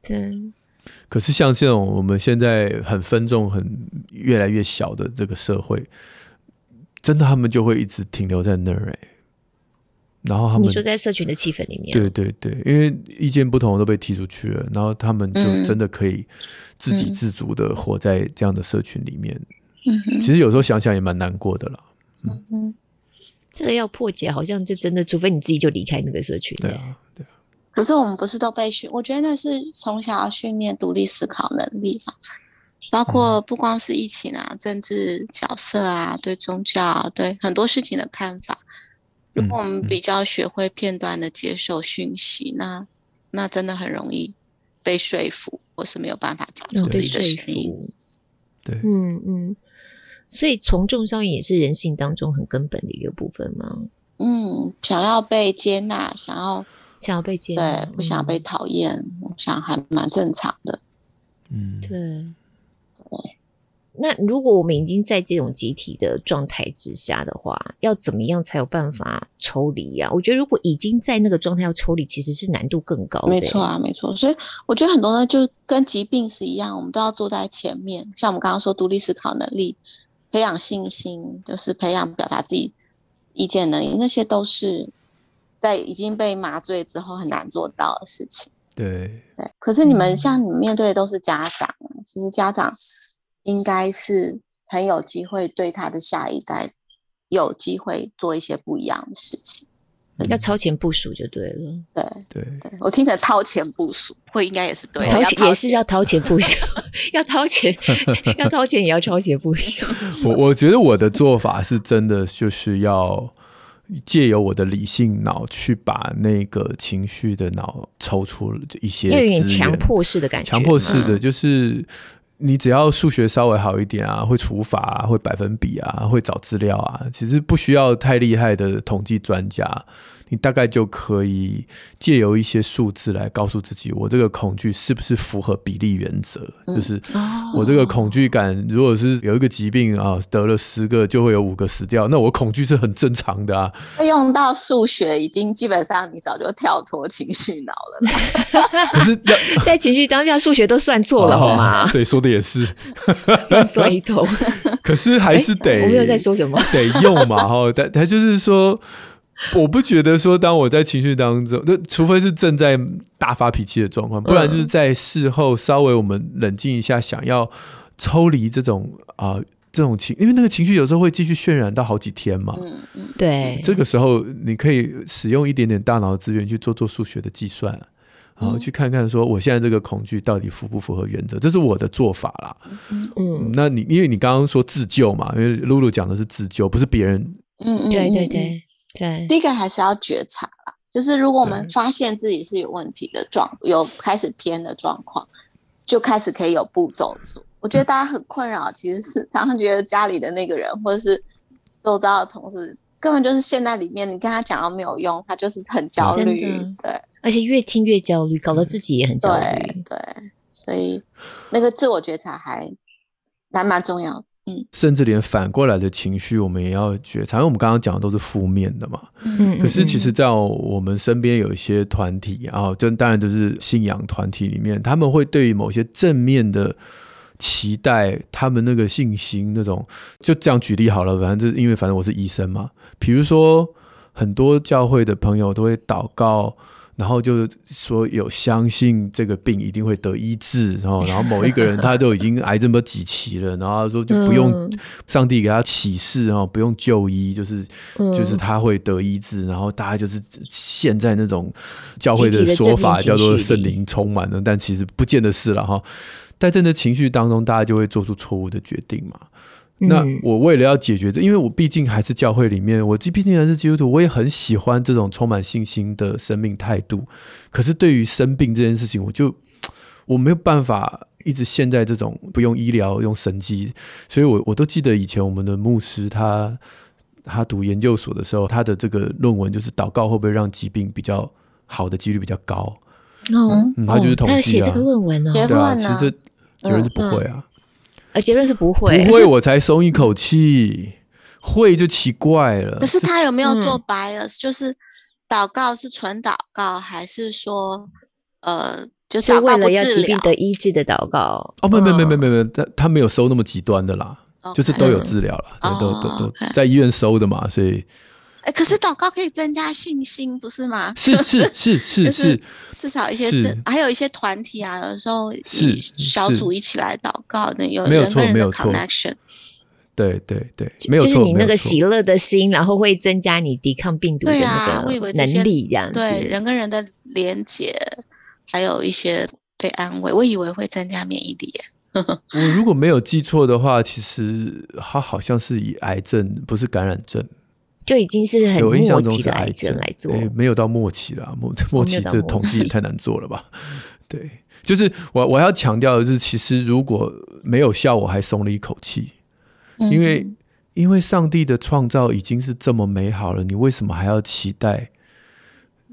对。可是像这种我们现在很分众、很越来越小的这个社会，真的他们就会一直停留在那儿哎。然后他们你说在社群的气氛里面，对对对，因为意见不同都被踢出去了，然后他们就真的可以自给自足的活在这样的社群里面。嗯其实有时候想想也蛮难过的啦。嗯哼，这个要破解，好像就真的，除非你自己就离开那个社群。对啊，对啊。可是我们不是都被训？我觉得那是从小要训练独立思考能力嘛。包括不光是疫情啊，政治角色啊，对宗教啊，对很多事情的看法。如果我们比较学会片段的接受讯息，那那真的很容易被说服，或是没有办法讲出自己的声音。对，嗯嗯。所以从众效应也是人性当中很根本的一个部分吗？嗯，想要被接纳，想要想要被接纳，对，不想被讨厌，嗯、我想还蛮正常的。嗯，对对。那如果我们已经在这种集体的状态之下的话，要怎么样才有办法抽离呀、啊？我觉得如果已经在那个状态要抽离，其实是难度更高的。没错啊，没错。所以我觉得很多呢，就跟疾病是一样，我们都要坐在前面。像我们刚刚说独立思考能力。培养信心，就是培养表达自己意见能力，那些都是在已经被麻醉之后很难做到的事情。对对，可是你们像你们面对的都是家长，嗯、其实家长应该是很有机会对他的下一代有机会做一些不一样的事情。要超前部署就对了。对对对，我听成超前部署，会应该也是对的。掏钱也是 要超前部 署，要掏钱，要掏钱也要超前部署。我我觉得我的做法是真的，就是要借由我的理性脑去把那个情绪的脑抽出一些，有点强迫式的感觉。强迫式的就是。你只要数学稍微好一点啊，会除法，会百分比啊，会找资料啊，其实不需要太厉害的统计专家。你大概就可以借由一些数字来告诉自己，我这个恐惧是不是符合比例原则？嗯、就是我这个恐惧感，如果是有一个疾病啊，得了十个就会有五个死掉，那我恐惧是很正常的啊。用到数学，已经基本上你早就跳脱情绪脑了。可是在情绪当下，数学都算错了好吗？对，说的也是，乱算一通。可是还是得，我没有在说什么，得用嘛哈。但他就是说。我不觉得说，当我在情绪当中，那除非是正在大发脾气的状况，不然就是在事后稍微我们冷静一下，想要抽离这种啊、呃、这种情，因为那个情绪有时候会继续渲染到好几天嘛。嗯嗯，对。这个时候你可以使用一点点大脑的资源去做做数学的计算，然后去看看说我现在这个恐惧到底符不符合原则，这是我的做法啦。嗯嗯，那你因为你刚刚说自救嘛，因为露露讲的是自救，不是别人。嗯嗯，对对对。对，第一个还是要觉察啦，就是如果我们发现自己是有问题的状，有开始偏的状况，就开始可以有步骤做。我觉得大家很困扰，其实是常常觉得家里的那个人或者是周遭的同事，根本就是陷在里面，你跟他讲都没有用，他就是很焦虑，对，而且越听越焦虑，搞得自己也很焦虑，对，对，所以那个自我觉察还还蛮重要的。甚至连反过来的情绪，我们也要觉察，因为我们刚刚讲的都是负面的嘛。嗯，可是其实，在我们身边有一些团体啊，就当然就是信仰团体里面，他们会对于某些正面的期待，他们那个信心那种，就这样举例好了。反正就是因为反正我是医生嘛，比如说很多教会的朋友都会祷告。然后就说有相信这个病一定会得医治，然后 然后某一个人他都已经癌症不几期了，然后说就不用上帝给他启示，然后不用就医，就是就是他会得医治，然后大家就是现在那种教会的说法叫做圣灵充满了，但其实不见得是了哈，在这样的情绪当中，大家就会做出错误的决定嘛。那我为了要解决这，因为我毕竟还是教会里面，我毕竟还是基督徒，我也很喜欢这种充满信心的生命态度。可是对于生病这件事情，我就我没有办法一直陷在这种不用医疗用神机。所以我我都记得以前我们的牧师他他读研究所的时候，他的这个论文就是祷告会不会让疾病比较好的几率比较高。哦，嗯、他就是统计啊，他写这个论文呢、哦，对啊，其实结论是不会啊。而结论是不会，不会我才松一口气，会就奇怪了。可是他有没有做 bias？、嗯、就是祷告是纯祷告，还是说呃，就是为了要疾病的医治的祷告？哦，没没没没没没，他他没有收那么极端的啦，okay, 就是都有治疗了，嗯、都都都、在医院收的嘛，所以。哎，可是祷告可以增加信心，不是吗？是是是是是，至少一些，还有一些团体啊，有时候是小组一起来祷告那，有人跟人的 connection。对对对，没有错，就是你那个喜乐的心，然后会增加你抵抗病毒的那个能力，这样子。对人跟人的连结，还有一些被安慰，我以为会增加免疫力。我如果没有记错的话，其实它好像是以癌症，不是感染症。就已经是很末期的癌症来做，没有到末期了，末 末期这个统计也太难做了吧？对，就是我我要强调的是，其实如果没有效，我还松了一口气，因为因为上帝的创造已经是这么美好了，你为什么还要期待？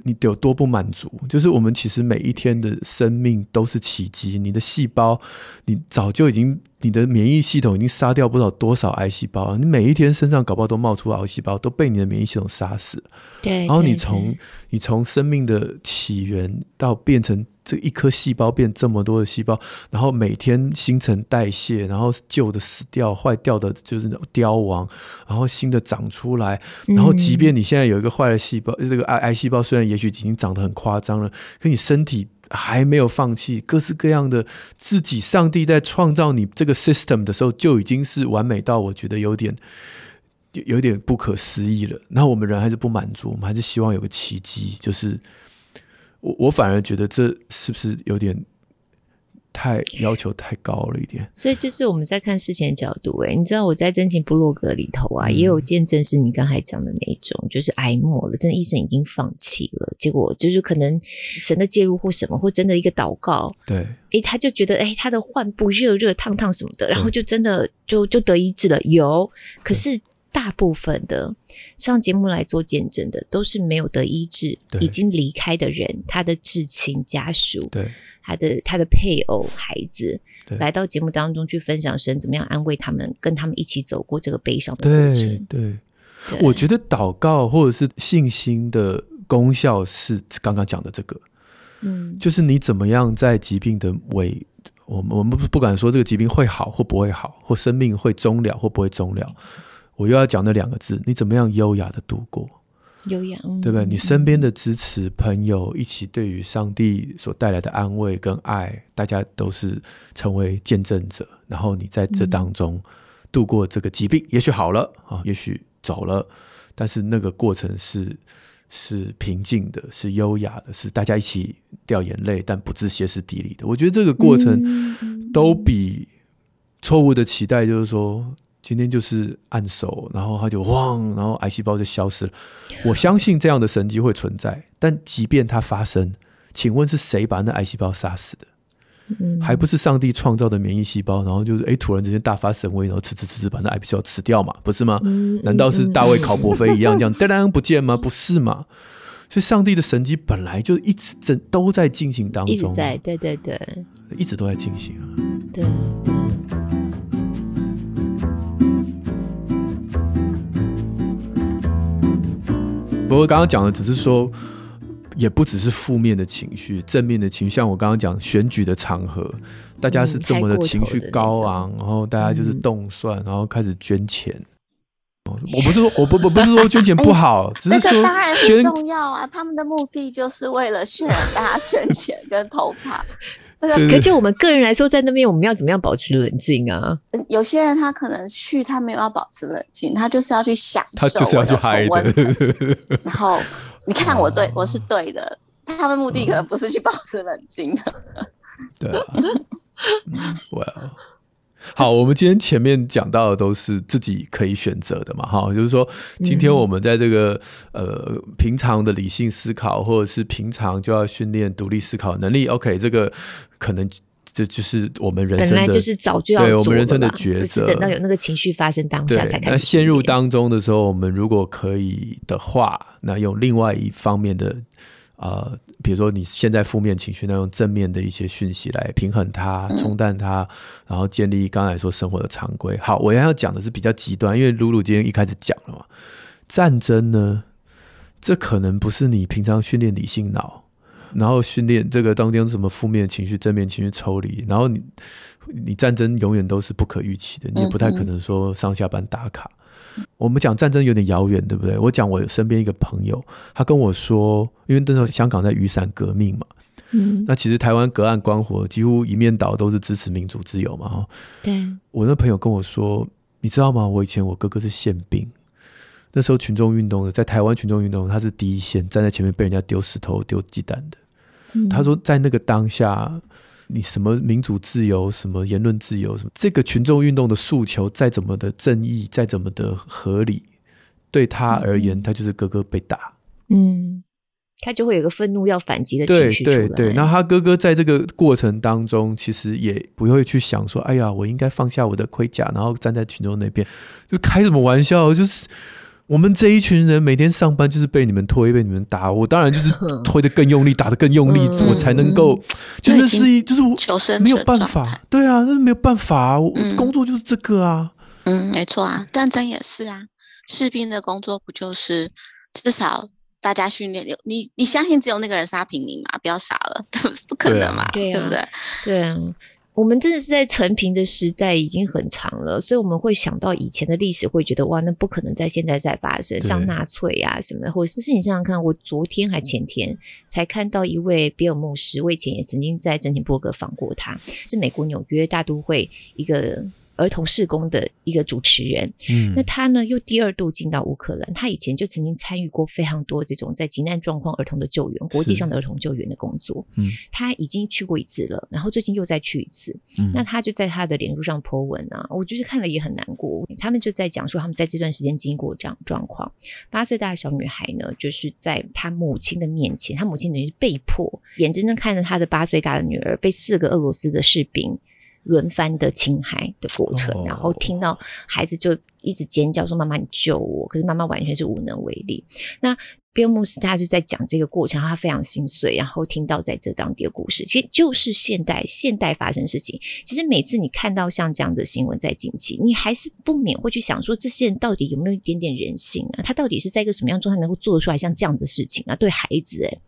你有多不满足？就是我们其实每一天的生命都是奇迹。你的细胞，你早就已经，你的免疫系统已经杀掉不知道多少癌细胞。你每一天身上搞不好都冒出癌细胞，都被你的免疫系统杀死。对。然后你从你从生命的起源到变成。这一颗细胞变这么多的细胞，然后每天新陈代谢，然后旧的死掉、坏掉的就是凋亡，然后新的长出来，然后即便你现在有一个坏的细胞，嗯、这个癌癌细胞虽然也许已经长得很夸张了，可你身体还没有放弃，各式各样的自己，上帝在创造你这个 system 的时候就已经是完美到我觉得有点有有点不可思议了。那我们人还是不满足，我们还是希望有个奇迹，就是。我我反而觉得这是不是有点太要求太高了一点？所以就是我们在看事情的角度，哎，你知道我在真情部落格里头啊，也有见证是你刚才讲的那一种，就是癌末了，真的医生已经放弃了，结果就是可能神的介入或什么，或真的一个祷告，对，哎，他就觉得哎，他的患部热热烫烫什么的，然后就真的就就得医治了，有，可是。大部分的上节目来做见证的，都是没有得医治、已经离开的人，他的至亲家属，对他的他的配偶、孩子，来到节目当中去分享神怎么样安慰他们，跟他们一起走过这个悲伤的过程。对，我觉得祷告或者是信心的功效是刚刚讲的这个，嗯，就是你怎么样在疾病的尾，我们我们不敢说这个疾病会好或不会好，或生命会终了或不会终了。我又要讲那两个字，你怎么样优雅的度过？优雅，对不对？你身边的支持、朋友，一起对于上帝所带来的安慰跟爱，大家都是成为见证者。然后你在这当中度过这个疾病，也许好了啊，也许走了，但是那个过程是是平静的，是优雅的，是大家一起掉眼泪，但不致歇斯底里的。我觉得这个过程都比错误的期待，就是说。今天就是按手，然后他就汪，然后癌细胞就消失了。我相信这样的神迹会存在，但即便它发生，请问是谁把那癌细胞杀死的？嗯，还不是上帝创造的免疫细胞？然后就是哎，突然之间大发神威，然后吃吃吃吃把那癌细胞吃掉嘛？不是吗？嗯，难道是大卫考伯菲一样这样当当不见吗？不是吗？所以上帝的神迹本来就一直在都在进行当中，一直在，对对对，一直都在进行啊，对。不过刚刚讲的只是说，也不只是负面的情绪，正面的情绪。像我刚刚讲选举的场合，大家是这么的情绪高昂，然后大家就是动算，然后开始捐钱。我不是说我不不不是说捐钱不好，只是说捐当然很重要啊。他们的目的就是为了渲染大家捐钱跟投票。这个，可就我们个人来说，在那边我们要怎么样保持冷静啊？有些人他可能去，他没有要保持冷静，他就是要去享受，他就是要去嗨的。然后你看我对，我是对的，他们目的可能不是去保持冷静的。对啊。好，我们今天前面讲到的都是自己可以选择的嘛，哈，就是说，今天我们在这个呃平常的理性思考，或者是平常就要训练独立思考能力，OK，这个可能这就是我们人生的，本来就是早就要对我们人生的抉择，等到有那个情绪发生当下才开始。那陷入当中的时候，我们如果可以的话，那用另外一方面的。呃，比如说你现在负面情绪，那用正面的一些讯息来平衡它、冲淡它，然后建立刚才说生活的常规。好，我要讲的是比较极端，因为鲁鲁今天一开始讲了嘛，战争呢，这可能不是你平常训练理性脑，然后训练这个当中什么负面情绪、正面情绪抽离，然后你你战争永远都是不可预期的，你也不太可能说上下班打卡。我们讲战争有点遥远，对不对？我讲我身边一个朋友，他跟我说，因为那时候香港在雨伞革命嘛，嗯，那其实台湾隔岸观火，几乎一面倒都是支持民主自由嘛，哈。对，我那朋友跟我说，你知道吗？我以前我哥哥是宪兵，那时候群众运动的，在台湾群众运动，他是第一线，站在前面被人家丢石头、丢鸡蛋的。嗯，他说，在那个当下。你什么民主自由，什么言论自由，什么这个群众运动的诉求再怎么的正义，再怎么的合理，对他而言，他就是哥哥被打，嗯，他就会有个愤怒要反击的情绪对对，那他哥哥在这个过程当中，其实也不会去想说，哎呀，我应该放下我的盔甲，然后站在群众那边，就开什么玩笑，就是。我们这一群人每天上班就是被你们推，被你们打，我当然就是 推的更用力，打的更用力，我才能够，就是是一，就是我没有办法，对啊，那没有办法，我工作就是这个啊，嗯，没错啊，战争也是啊，士兵的工作不就是至少大家训练你，你你相信只有那个人杀平民嘛？不要傻了，不可能嘛，对不对？对啊。我们真的是在成平的时代已经很长了，所以我们会想到以前的历史，会觉得哇，那不可能在现在再发生，像纳粹啊什么的，或者是你想想看，我昨天还前天才看到一位比尔牧师，我以前也曾经在珍妮伯格访过他，是美国纽约大都会一个。儿童事工的一个主持人，嗯，那他呢又第二度进到乌克兰，他以前就曾经参与过非常多这种在急难状况儿童的救援，国际上的儿童救援的工作，嗯，他已经去过一次了，然后最近又再去一次，嗯，那他就在他的脸书上 po 文啊，我就是看了也很难过，他们就在讲说他们在这段时间经过这样状况，八岁大的小女孩呢，就是在她母亲的面前，她母亲等于是被迫眼睁睁看着她的八岁大的女儿被四个俄罗斯的士兵。轮番的侵害的过程，然后听到孩子就一直尖叫说：“妈妈，你救我！”可是妈妈完全是无能为力。那比尔牧师他就在讲这个过程，他非常心碎。然后听到在这当地的故事，其实就是现代现代发生事情。其实每次你看到像这样的新闻在近期，你还是不免会去想说：这些人到底有没有一点点人性啊？他到底是在一个什么样状态能够做得出来像这样的事情啊？对孩子、欸，诶。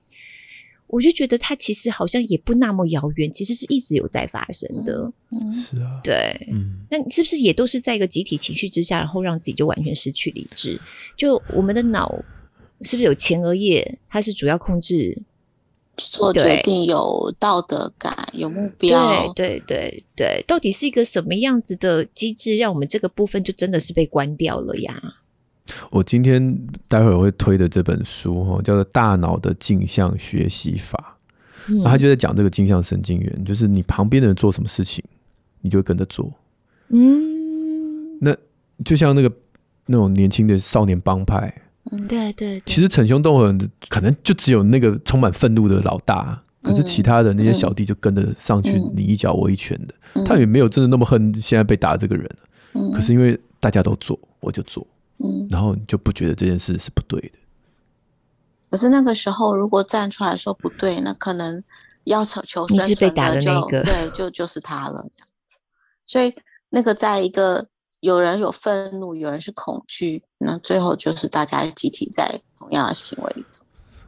我就觉得它其实好像也不那么遥远，其实是一直有在发生的。嗯，是啊，对，嗯，那你是不是也都是在一个集体情绪之下，然后让自己就完全失去理智？就我们的脑是不是有前额叶？它是主要控制做决定，有道德感，有目标。对对对对，到底是一个什么样子的机制，让我们这个部分就真的是被关掉了呀？我今天待会儿会推的这本书叫做《大脑的镜像学习法》，嗯，他就在讲这个镜像神经元，就是你旁边的人做什么事情，你就会跟着做。嗯，那就像那个那种年轻的少年帮派，嗯，对对，其实逞凶斗狠可能就只有那个充满愤怒的老大，可是其他的那些小弟就跟着上去，你一脚我一拳的，他也没有真的那么恨现在被打的这个人，可是因为大家都做，我就做。嗯，然后你就不觉得这件事是不对的。可是那个时候，如果站出来说不对，那可能要求求生存的就，是被打的那个，对，就就是他了这样子。所以那个在一个有人有愤怒，有人是恐惧，那最后就是大家集体在同样的行为里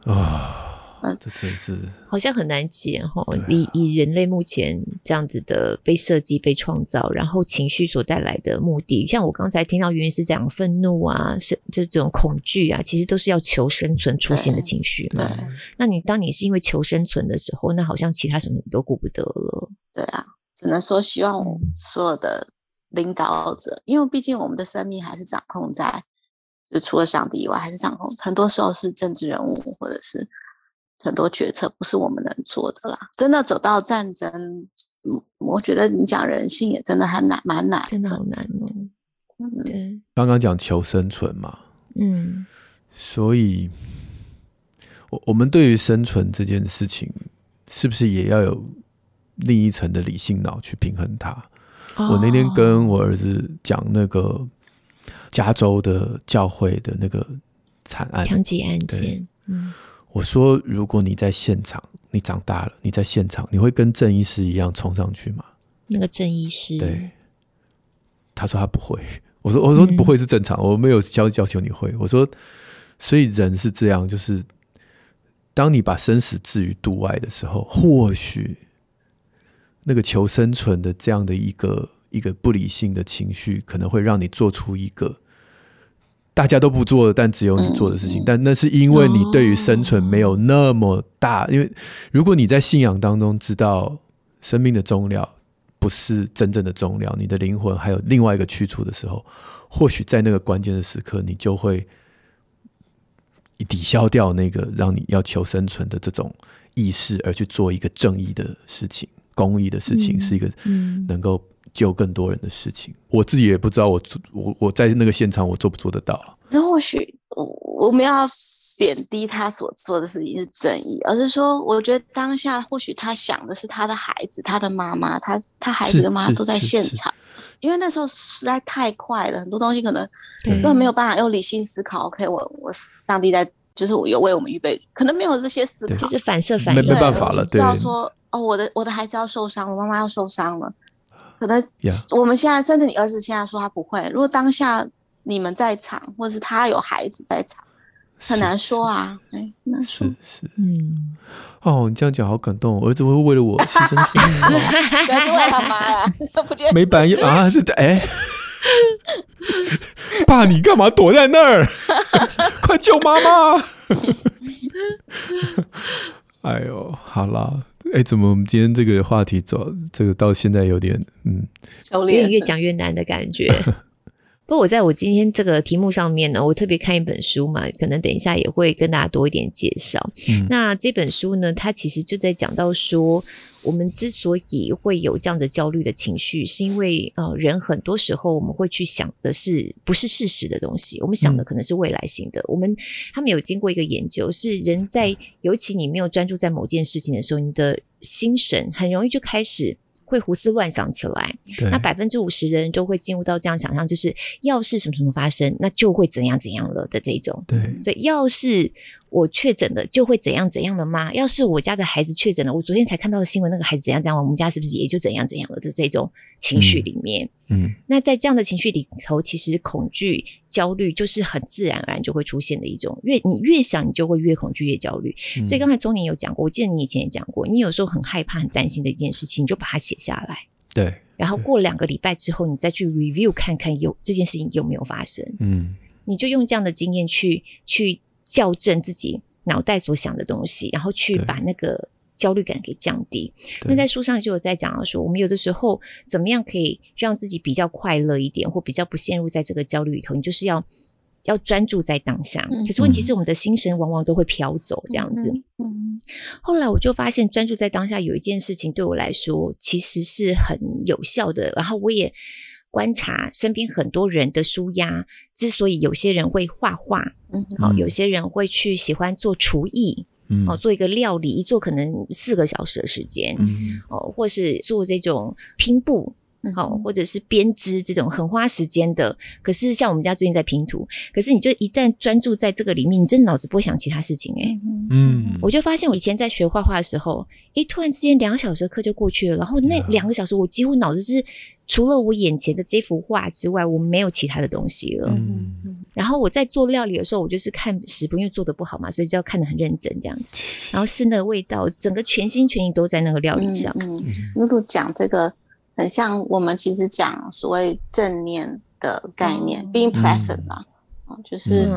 头。啊，嗯，这真是 好像很难解哈。以以人类目前这样子的被设计、被创造，然后情绪所带来的目的，像我刚才听到袁医师讲愤怒啊，是这种恐惧啊，其实都是要求生存出现的情绪嘛。那你当你是因为求生存的时候，那好像其他什么你都顾不得了。对啊，只能说希望我们所有的领导者，因为毕竟我们的生命还是掌控在。就除了上帝以外，还是掌控。很多时候是政治人物，或者是很多决策不是我们能做的啦。真的走到战争，嗯，我觉得你讲人性也真的很难，蛮难，真的好难哦。嗯，对。刚刚讲求生存嘛，嗯，所以，我我们对于生存这件事情，是不是也要有另一层的理性脑去平衡它？哦，我那天跟我儿子讲那个。加州的教会的那个惨案，枪击案件。嗯，我说，如果你在现场，你长大了，你在现场，你会跟郑医师一样冲上去吗？那个郑医师，对，他说他不会。我说，我说不会是正常，嗯、我没有要要求你会。我说，所以人是这样，就是当你把生死置于度外的时候，或许那个求生存的这样的一个。一个不理性的情绪可能会让你做出一个大家都不做的，但只有你做的事情。但那是因为你对于生存没有那么大。因为如果你在信仰当中知道生命的终了不是真正的终了，你的灵魂还有另外一个去处的时候，或许在那个关键的时刻，你就会抵消掉那个让你要求生存的这种意识，而去做一个正义的事情、公益的事情，是一个能够。救更多人的事情，我自己也不知道我，我我我在那个现场，我做不做得到？那或许我我们要贬低他所做的事情是正义，而是说，我觉得当下或许他想的是他的孩子、他的妈妈，他他孩子的妈妈都在现场，因为那时候实在太快了，很多东西可能根本没有办法用理性思考。OK，我我上帝在，就是我有为我们预备，可能没有这些思考，就是反射反应，没办法了。对，知道说哦，我的我的孩子要受伤，我妈妈要受伤了。可能我们现在，甚至你儿子现在说他不会。如果当下你们在场，或者是他有孩子在场，很难说啊。哎，很难说。是是，嗯。哦，你这样讲好感动，儿子会为了我牺牲生命，儿子为了他妈呀，没办法啊，是的，哎，爸，你干嘛躲在那儿？快救妈妈！哎呦，好了。哎，怎么我们今天这个话题走，这个到现在有点嗯，有点越讲越难的感觉。不过我在我今天这个题目上面呢，我特别看一本书嘛，可能等一下也会跟大家多一点介绍。嗯，那这本书呢，它其实就在讲到说。我们之所以会有这样的焦虑的情绪，是因为呃，人很多时候我们会去想的是不是事实的东西，我们想的可能是未来性的。嗯、我们他们有经过一个研究，是人在尤其你没有专注在某件事情的时候，你的心神很容易就开始会胡思乱想起来。那百分之五十的人都会进入到这样想象，就是要是什么什么发生，那就会怎样怎样了的这种。对，所以要是。我确诊了就会怎样怎样的吗？要是我家的孩子确诊了，我昨天才看到的新闻，那个孩子怎样怎样，我们家是不是也就怎样怎样了的这种情绪里面？嗯，嗯，那在这样的情绪里头，其实恐惧、焦虑就是很自然而然就会出现的一种。越你越想，你就会越恐惧、越焦虑。嗯、所以刚才聪宁有讲过，我记得你以前也讲过，你有时候很害怕、很担心的一件事情，你就把它写下来。对。然后过两个礼拜之后，你再去 review 看看有这件事情有没有发生。嗯。你就用这样的经验去去校正自己。脑袋所想的东西，然后去把那个焦虑感给降低。那在书上就有在讲到说，我们有的时候怎么样可以让自己比较快乐一点，或比较不陷入在这个焦虑里头？你就是要要专注在当下。嗯、可是问题是，我们的心神往往都会飘走，这样子。嗯。嗯，后来我就发现，专注在当下有一件事情对我来说其实是很有效的。然后我也。观察身边很多人的舒压，之所以有些人会画画，嗯，好，有些人会去喜欢做厨艺，嗯，哦，做一个料理，一做可能四个小时的时间，嗯，哦，或是做这种拼布，好，或者是编织这种很花时间的。可是像我们家最近在拼图，可是你就一旦专注在这个里面，你真的脑子不会想其他事情，诶。嗯，我就发现我以前在学画画的时候，诶，突然之间两个小时的课就过去了，然后那两个小时我几乎脑子是。除了我眼前的这幅画之外，我没有其他的东西了。嗯，然后我在做料理的时候，我就是看食谱，因为做的不好嘛，所以就要看的很认真这样子。然后是那个味道，整个全心全意都在那个料理上。嗯，露露讲这个很像我们其实讲所谓正念的概念，嗯，being present 嘛，嗯，就是。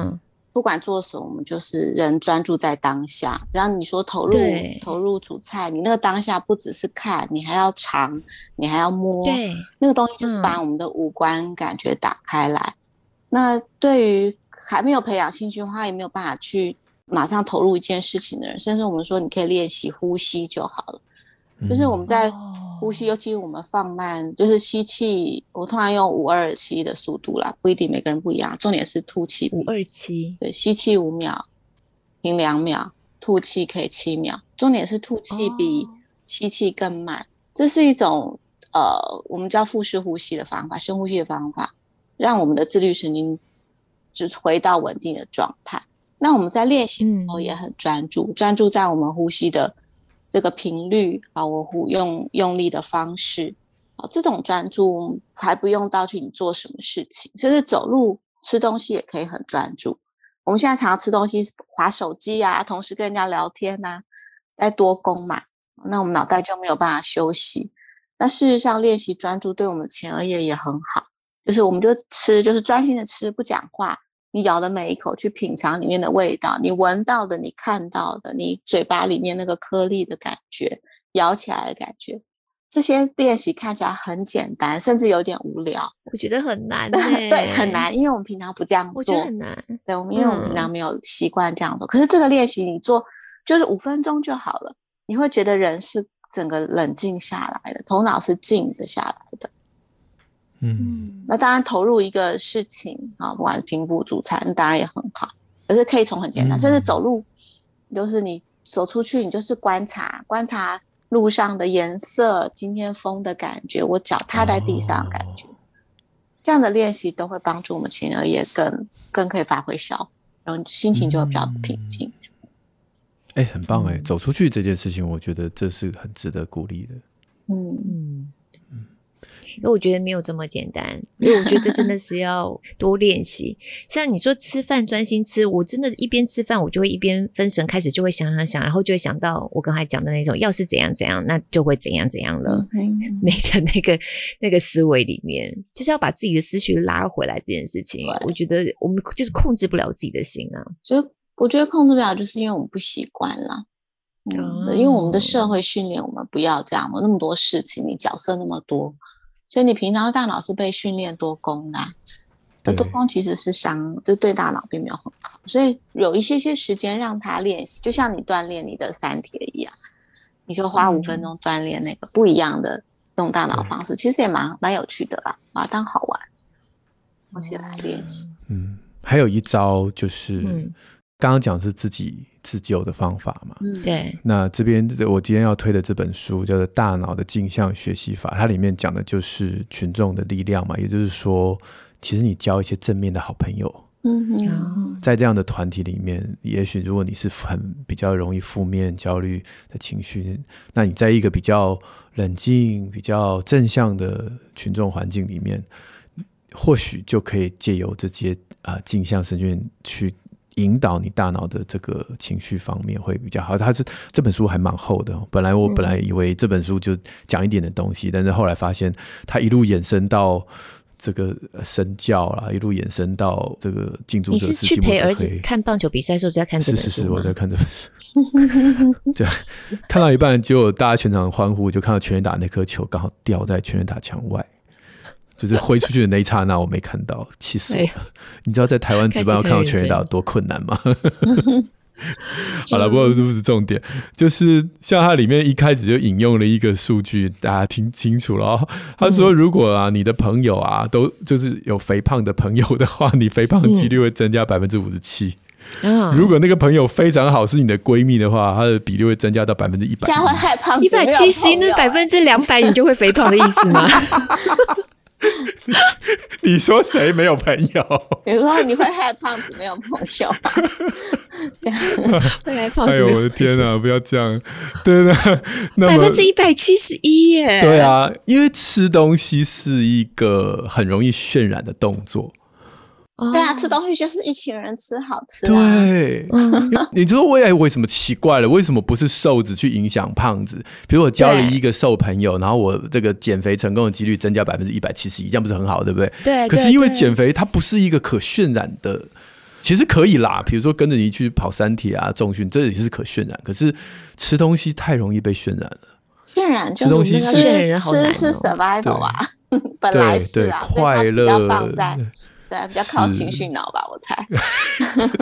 嗯不管做什么，我们就是人专注在当下。只要你说投入投入煮菜，你那个当下不只是看，你还要尝，你还要摸。对，那个东西就是把我们的五官感觉打开来。嗯、那对于还没有培养兴趣的话，也没有办法去马上投入一件事情的人，甚至我们说你可以练习呼吸就好了。嗯、就是我们在。呼吸，尤其我们放慢，就是吸气，我通常用五二七的速度啦，不一定每个人不一样。重点是吐气，五二七，对，吸气五秒，停两秒，吐气可以七秒。重点是吐气比吸气更慢，哦、这是一种呃，我们叫腹式呼吸的方法，深呼吸的方法，让我们的自律神经就回到稳定的状态。那我们在练习的时候也很专注，嗯、专注在我们呼吸的。这个频率啊，我呼用用力的方式啊，这种专注还不用到去你做什么事情，甚至走路、吃东西也可以很专注。我们现在常常吃东西、划手机啊，同时跟人家聊天呐、啊，在多工嘛，那我们脑袋就没有办法休息。那事实上，练习专注对我们前额叶也很好，就是我们就吃，就是专心的吃，不讲话。你咬的每一口，去品尝里面的味道，你闻到的，你看到的，你嘴巴里面那个颗粒的感觉，咬起来的感觉，这些练习看起来很简单，甚至有点无聊。我觉得很难，对，很难，因为我们平常不这样做。我觉得很难，对，我们因为我们平常没有习惯这样做。嗯、可是这个练习你做就是五分钟就好了，你会觉得人是整个冷静下来的，头脑是静的下来的。嗯，那当然投入一个事情啊，不管是平步煮菜，那当然也很好。可是可以从很简单，嗯、甚至走路，就是你走出去，你就是观察观察路上的颜色，今天风的感觉，我脚踏在地上的感觉，哦、这样的练习都会帮助我们情而也更更可以发挥效，然后心情就会比较平静。哎、嗯，很棒哎，走出去这件事情，我觉得这是很值得鼓励的。嗯嗯。那我觉得没有这么简单，所以我觉得这真的是要多练习。像你说吃饭专心吃，我真的一边吃饭，我就会一边分神，开始就会想想想，然后就会想到我刚才讲的那种，要是怎样怎样，那就会怎样怎样了。嗯、那个那个那个思维里面，就是要把自己的思绪拉回来这件事情。我觉得我们就是控制不了自己的心啊。所以我觉得控制不了，就是因为我们不习惯了。嗯，因为我们的社会训练我们不要这样嘛，那么多事情，你角色那么多。所以你平常的大脑是被训练多功的，那多功其实是伤，就对大脑并没有很好。所以有一些些时间让他练习，就像你锻炼你的三铁一样，你就花五分钟锻炼那个不一样的用大脑方式，其实也蛮蛮有趣的啦，把它当好玩，我起来练习。嗯，还有一招就是。嗯刚刚讲是自己自救的方法嘛？嗯，对。那这边我今天要推的这本书叫做《大脑的镜像学习法》，它里面讲的就是群众的力量嘛。也就是说，其实你交一些正面的好朋友，嗯，在这样的团体里面，也许如果你是很比较容易负面、焦虑的情绪，那你在一个比较冷静、比较正向的群众环境里面，或许就可以借由这些啊镜像神经去。引导你大脑的这个情绪方面会比较好。他是这本书还蛮厚的，本来我本来以为这本书就讲一点的东西，嗯、但是后来发现它一路延伸到这个身教啦，一路延伸到这个进驻者。你是去陪儿子看棒球比赛的时候就在看这本书？是是是，我在看这本书。对，看到一半就大家全场欢呼，就看到全垒打那颗球刚好掉在全垒打墙外。就是挥出去的那一刹那，我没看到，气死我了！你知道在台湾值班要看到全垒打有多困难吗？好了，不过这不是重点，就是像它里面一开始就引用了一个数据，大家听清楚了哦。他说，如果啊你的朋友啊都就是有肥胖的朋友的话，你肥胖的几率会增加百分之五十七。如果那个朋友非常好，是你的闺蜜的话，她的比例会增加到百分之一百。这样会害怕，一百七十那百分之两百，你就会肥胖的意思吗？你说谁没有朋友？比如说你会害胖子没有朋友吗？这样会害胖子？哎呦我的天哪！不要这样，对的，百分之一百七十一耶！对啊，因为吃东西是一个很容易渲染的动作。对啊，吃东西就是一群人吃好吃。对，你知道我也为什么奇怪了？为什么不是瘦子去影响胖子？比如我交了一个瘦朋友，然后我这个减肥成功的几率增加百分之一百七十一，这样不是很好，对不对？对。可是因为减肥它不是一个可渲染的，其实可以啦。比如说跟着你去跑三铁啊、重训，这也是可渲染。可是吃东西太容易被渲染了。渲染就是吃吃是 survival 啊，本来是啊，快乐放在。对，比较靠情绪脑吧，我猜，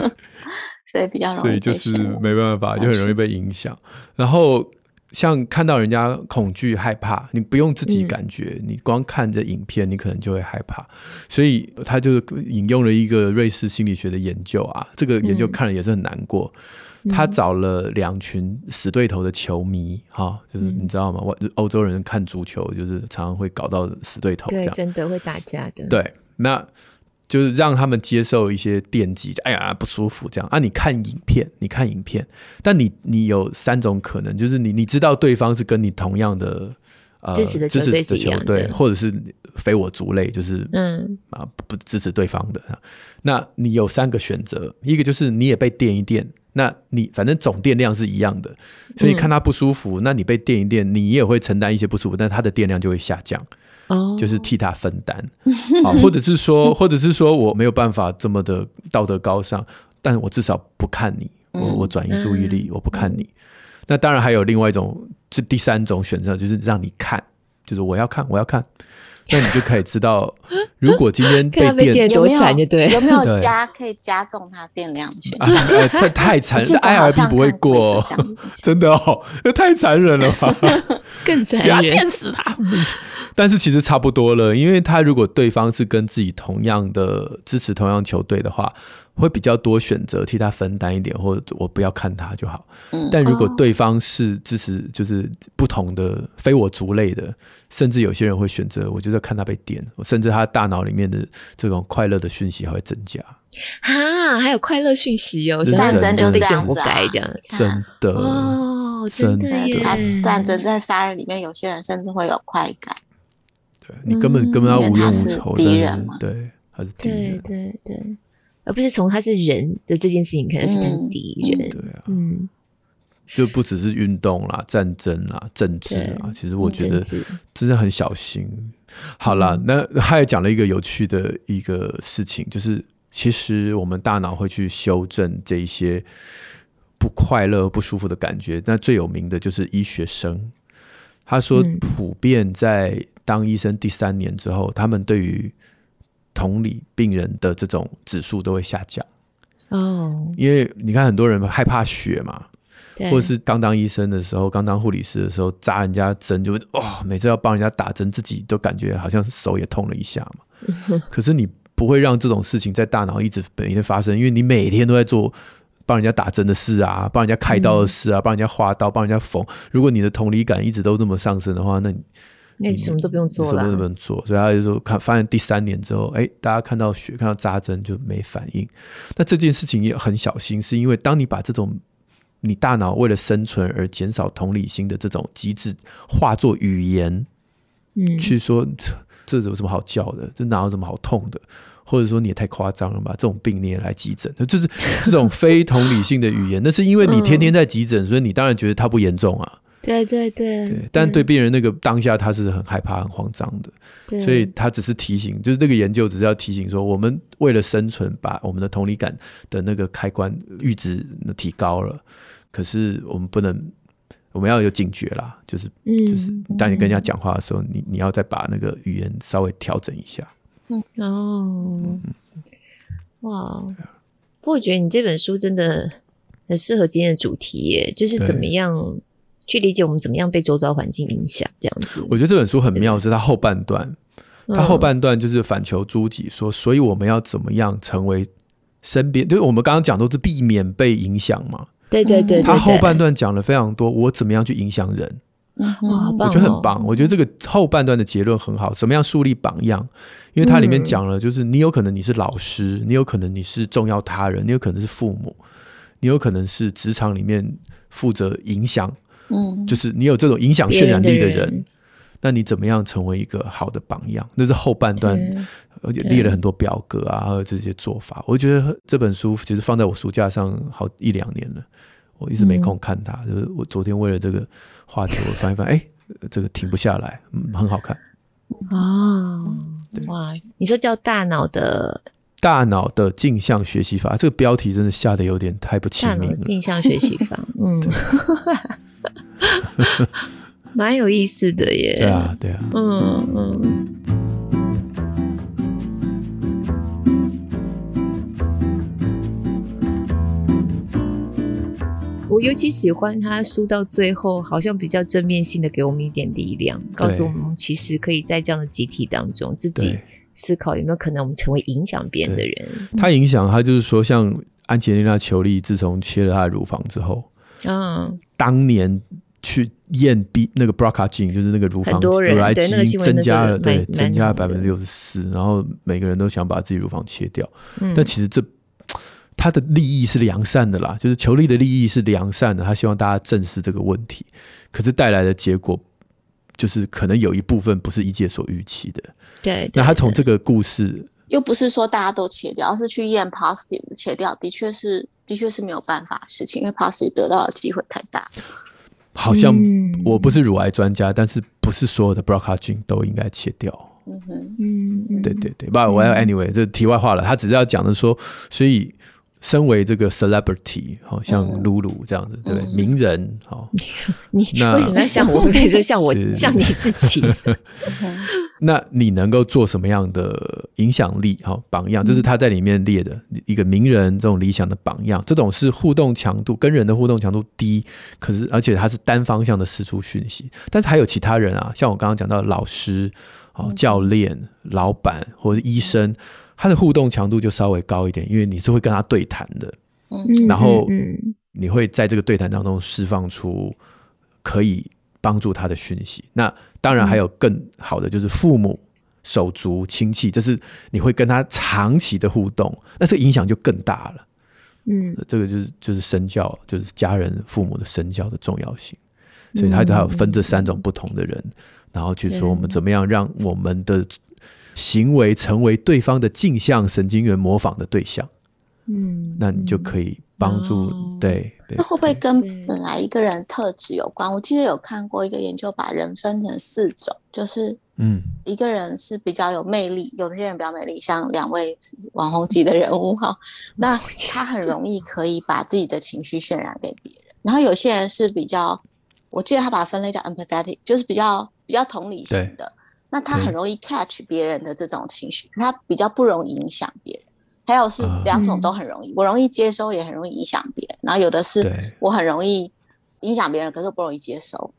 所以比较容易，所以就是没办法，就很容易被影响。然后像看到人家恐惧、害怕，你不用自己感觉，嗯、你光看着影片，你可能就会害怕。所以他就引用了一个瑞士心理学的研究啊，这个研究看了也是很难过。嗯、他找了两群死对头的球迷，哈，就是你知道吗？欧、嗯、欧洲人看足球就是常常会搞到死对头，对，真的会打架的。对，那。就是让他们接受一些电击，哎呀不舒服这样啊！你看影片，你看影片，但你你有三种可能，就是你你知道对方是跟你同样的呃支持的球队是一样的，或者是非我族类，就是嗯啊不支持对方的。那你有三个选择，一个就是你也被电一电，那你反正总电量是一样的，所以看他不舒服，嗯、那你被电一电，你也会承担一些不舒服，但他的电量就会下降。就是替他分担，啊，或者是说，或者是说我没有办法这么的道德高尚，但我至少不看你，我我转移注意力，我不看你。那当然还有另外一种，这第三种选择，就是让你看，就是我要看，我要看，那你就可以知道，如果今天被 电多惨，就对，有没有加可以加重它电量选项？这太残忍，IRB 不会过，真的哦，那太残忍了吧？更残忍，电死他！但是其实差不多了，因为他如果对方是跟自己同样的支持同样球队的话，会比较多选择替他分担一点，或者我不要看他就好。嗯，但如果对方是支持就是不同的非我族类的，甚至有些人会选择，我就在看他被电，甚至他大脑里面的这种快乐的讯息还会增加。啊，还有快乐讯息哦，战争就这样子，真的哦，真的耶！战争在杀人里面，有些人甚至会有快感。对你根本根本要无冤无仇，敌人嘛，对，他是敌人，对对对，而不是从他是人的这件事情，可能是他是敌人，对啊，嗯，就不只是运动啦、战争啦、政治啊，其实我觉得真的很小心。好啦，那他也讲了一个有趣的一个事情，就是其实我们大脑会去修正这一些不快乐、不舒服的感觉。那最有名的就是医学生，他说普遍在。当医生第三年之后，他们对于同理病人的这种指数都会下降哦。因为你看，很多人害怕血嘛，或者是刚当医生的时候，刚当护理师的时候，扎人家针就哦，每次要帮人家打针，自己都感觉好像手也痛了一下嘛。可是你不会让这种事情在大脑一直每天发生，因为你每天都在做帮人家打针的事啊，帮人家开刀的事啊，帮人家划刀，帮人家缝。如果你的同理感一直都这么上升的话，那你。那你什么都不用做了，什么都不用做，所以他就说看，发现第三年之后，哎，大家看到血，看到扎针就没反应。那这件事情也很小心，是因为当你把这种你大脑为了生存而减少同理心的这种机制化作语言，嗯，去说这有什么好叫的？这哪有什么好痛的？或者说你也太夸张了吧？这种病你也来急诊，就是这种非同理性的语言。那是因为你天天在急诊，所以你当然觉得它不严重啊。对对对，对，但对。病人那个当下他是很害怕、很慌张的，所以他只是提醒，就是那个研究只是要提醒说，我们为了生存，把我们的同理感的那个开关阈值提高了，可是我们不能，我们要有警觉啦，就是、嗯、就是当你跟人家讲话的时候，你你要再把那个语言稍微调整一下。嗯。哦，嗯哇，不过我觉得你这本书真的很适合今天的主题耶，就是怎么样。去理解我们怎么样被周遭环境影响，这样子。我觉得这本书很妙，是它后半段，它后半段就是反求诸己，说，所以我们要怎么样成为身边，就是我们刚刚讲都是避免被影响嘛。对对对，他后半段讲了非常多，我怎么样去影响人。哇，我觉得很棒。我觉得这个后半段的结论很好，怎么样树立榜样？因为它里面讲了，就是你有可能你是老师，你有可能你是重要他人，你有可能是父母，你有可能是职场里面负责影响。嗯，就是你有这种影响渲染力的人，的人那你怎么样成为一个好的榜样？那是后半段列了很多表格啊，还有这些做法。我觉得这本书其实放在我书架上好一两年了，我一直没空看它。嗯、就是我昨天为了这个话题，我翻一翻，哎，这个停不下来，嗯，很好看。哦，哇，你说叫大脑的？大脑的镜像学习法，这个标题真的下得有点太不亲民了。镜像学习法，嗯，蛮有意思的耶。对啊，对啊，嗯嗯。我尤其喜欢他书到最后，好像比较正面性的给我们一点力量，告诉我们其实可以在这样的集体当中自己。思考有没有可能我们成为影响别人的人？他影响他就是说，像安吉丽娜·裘丽自从切了她的乳房之后，嗯，当年去验 B 那个 BRCA gene 就是那个乳房乳癌基因增加了，对，增加了百分之六十四，然后每个人都想把自己乳房切掉，嗯、但其实这他的利益是良善的啦，就是求利的利益是良善的，他希望大家正视这个问题，可是带来的结果。就是可能有一部分不是医界所预期的，对，对。那他从这个故事，又不是说大家都切掉，而是去验 positive 切掉，的确是的确是没有办法的事情，因为 positive 得到的机会太大。好像我不是乳癌专家，嗯、但是不是所有的 BRCA gene 都应该切掉。嗯哼，嗯，对对对。不，我要 anyway，这题外话了。他只是要讲的说，所以。身为这个 celebrity，好像露露这样子，对不对？名人，好，你为什么要像我？为什么像我？像你自己？那你能够做什么样的影响力？好，榜样，这是他在里面列的一个名人这种理想的榜样。这种是互动强度跟人的互动强度低，可是而且他是单方向的输出讯息。但是还有其他人啊，像我刚刚讲到的老师、好教练、老板或者是医生。他的互动强度就稍微高一点，因为你是会跟他对谈的，嗯，然后你会在这个对谈当中释放出可以帮助他的讯息。那当然还有更好的，就是父母、手足、亲戚，这是你会跟他长期的互动，那这个影响就更大了。嗯，这个就是就是身教，就是家人、父母的身教的重要性。所以他就还有分这三种不同的人，然后去说我们怎么样让我们的。行为成为对方的镜像神经元模仿的对象，嗯，那你就可以帮助、哦、对。那会不会跟本来一个人特质有关？我记得有看过一个研究，把人分成四种，就是嗯，一个人是比较有魅力，有些人比较魅力，像两位网红级的人物哈，那他很容易可以把自己的情绪渲染给别人。然后有些人是比较，我记得他把它分类叫 empathetic，就是比较比较同理心的。那他很容易 catch 别人的这种情绪，嗯，他比较不容易影响别人。还有是两种都很容易，嗯，我容易接收，也很容易影响别人。然后有的是我很容易影响别人，可是我不容易接收，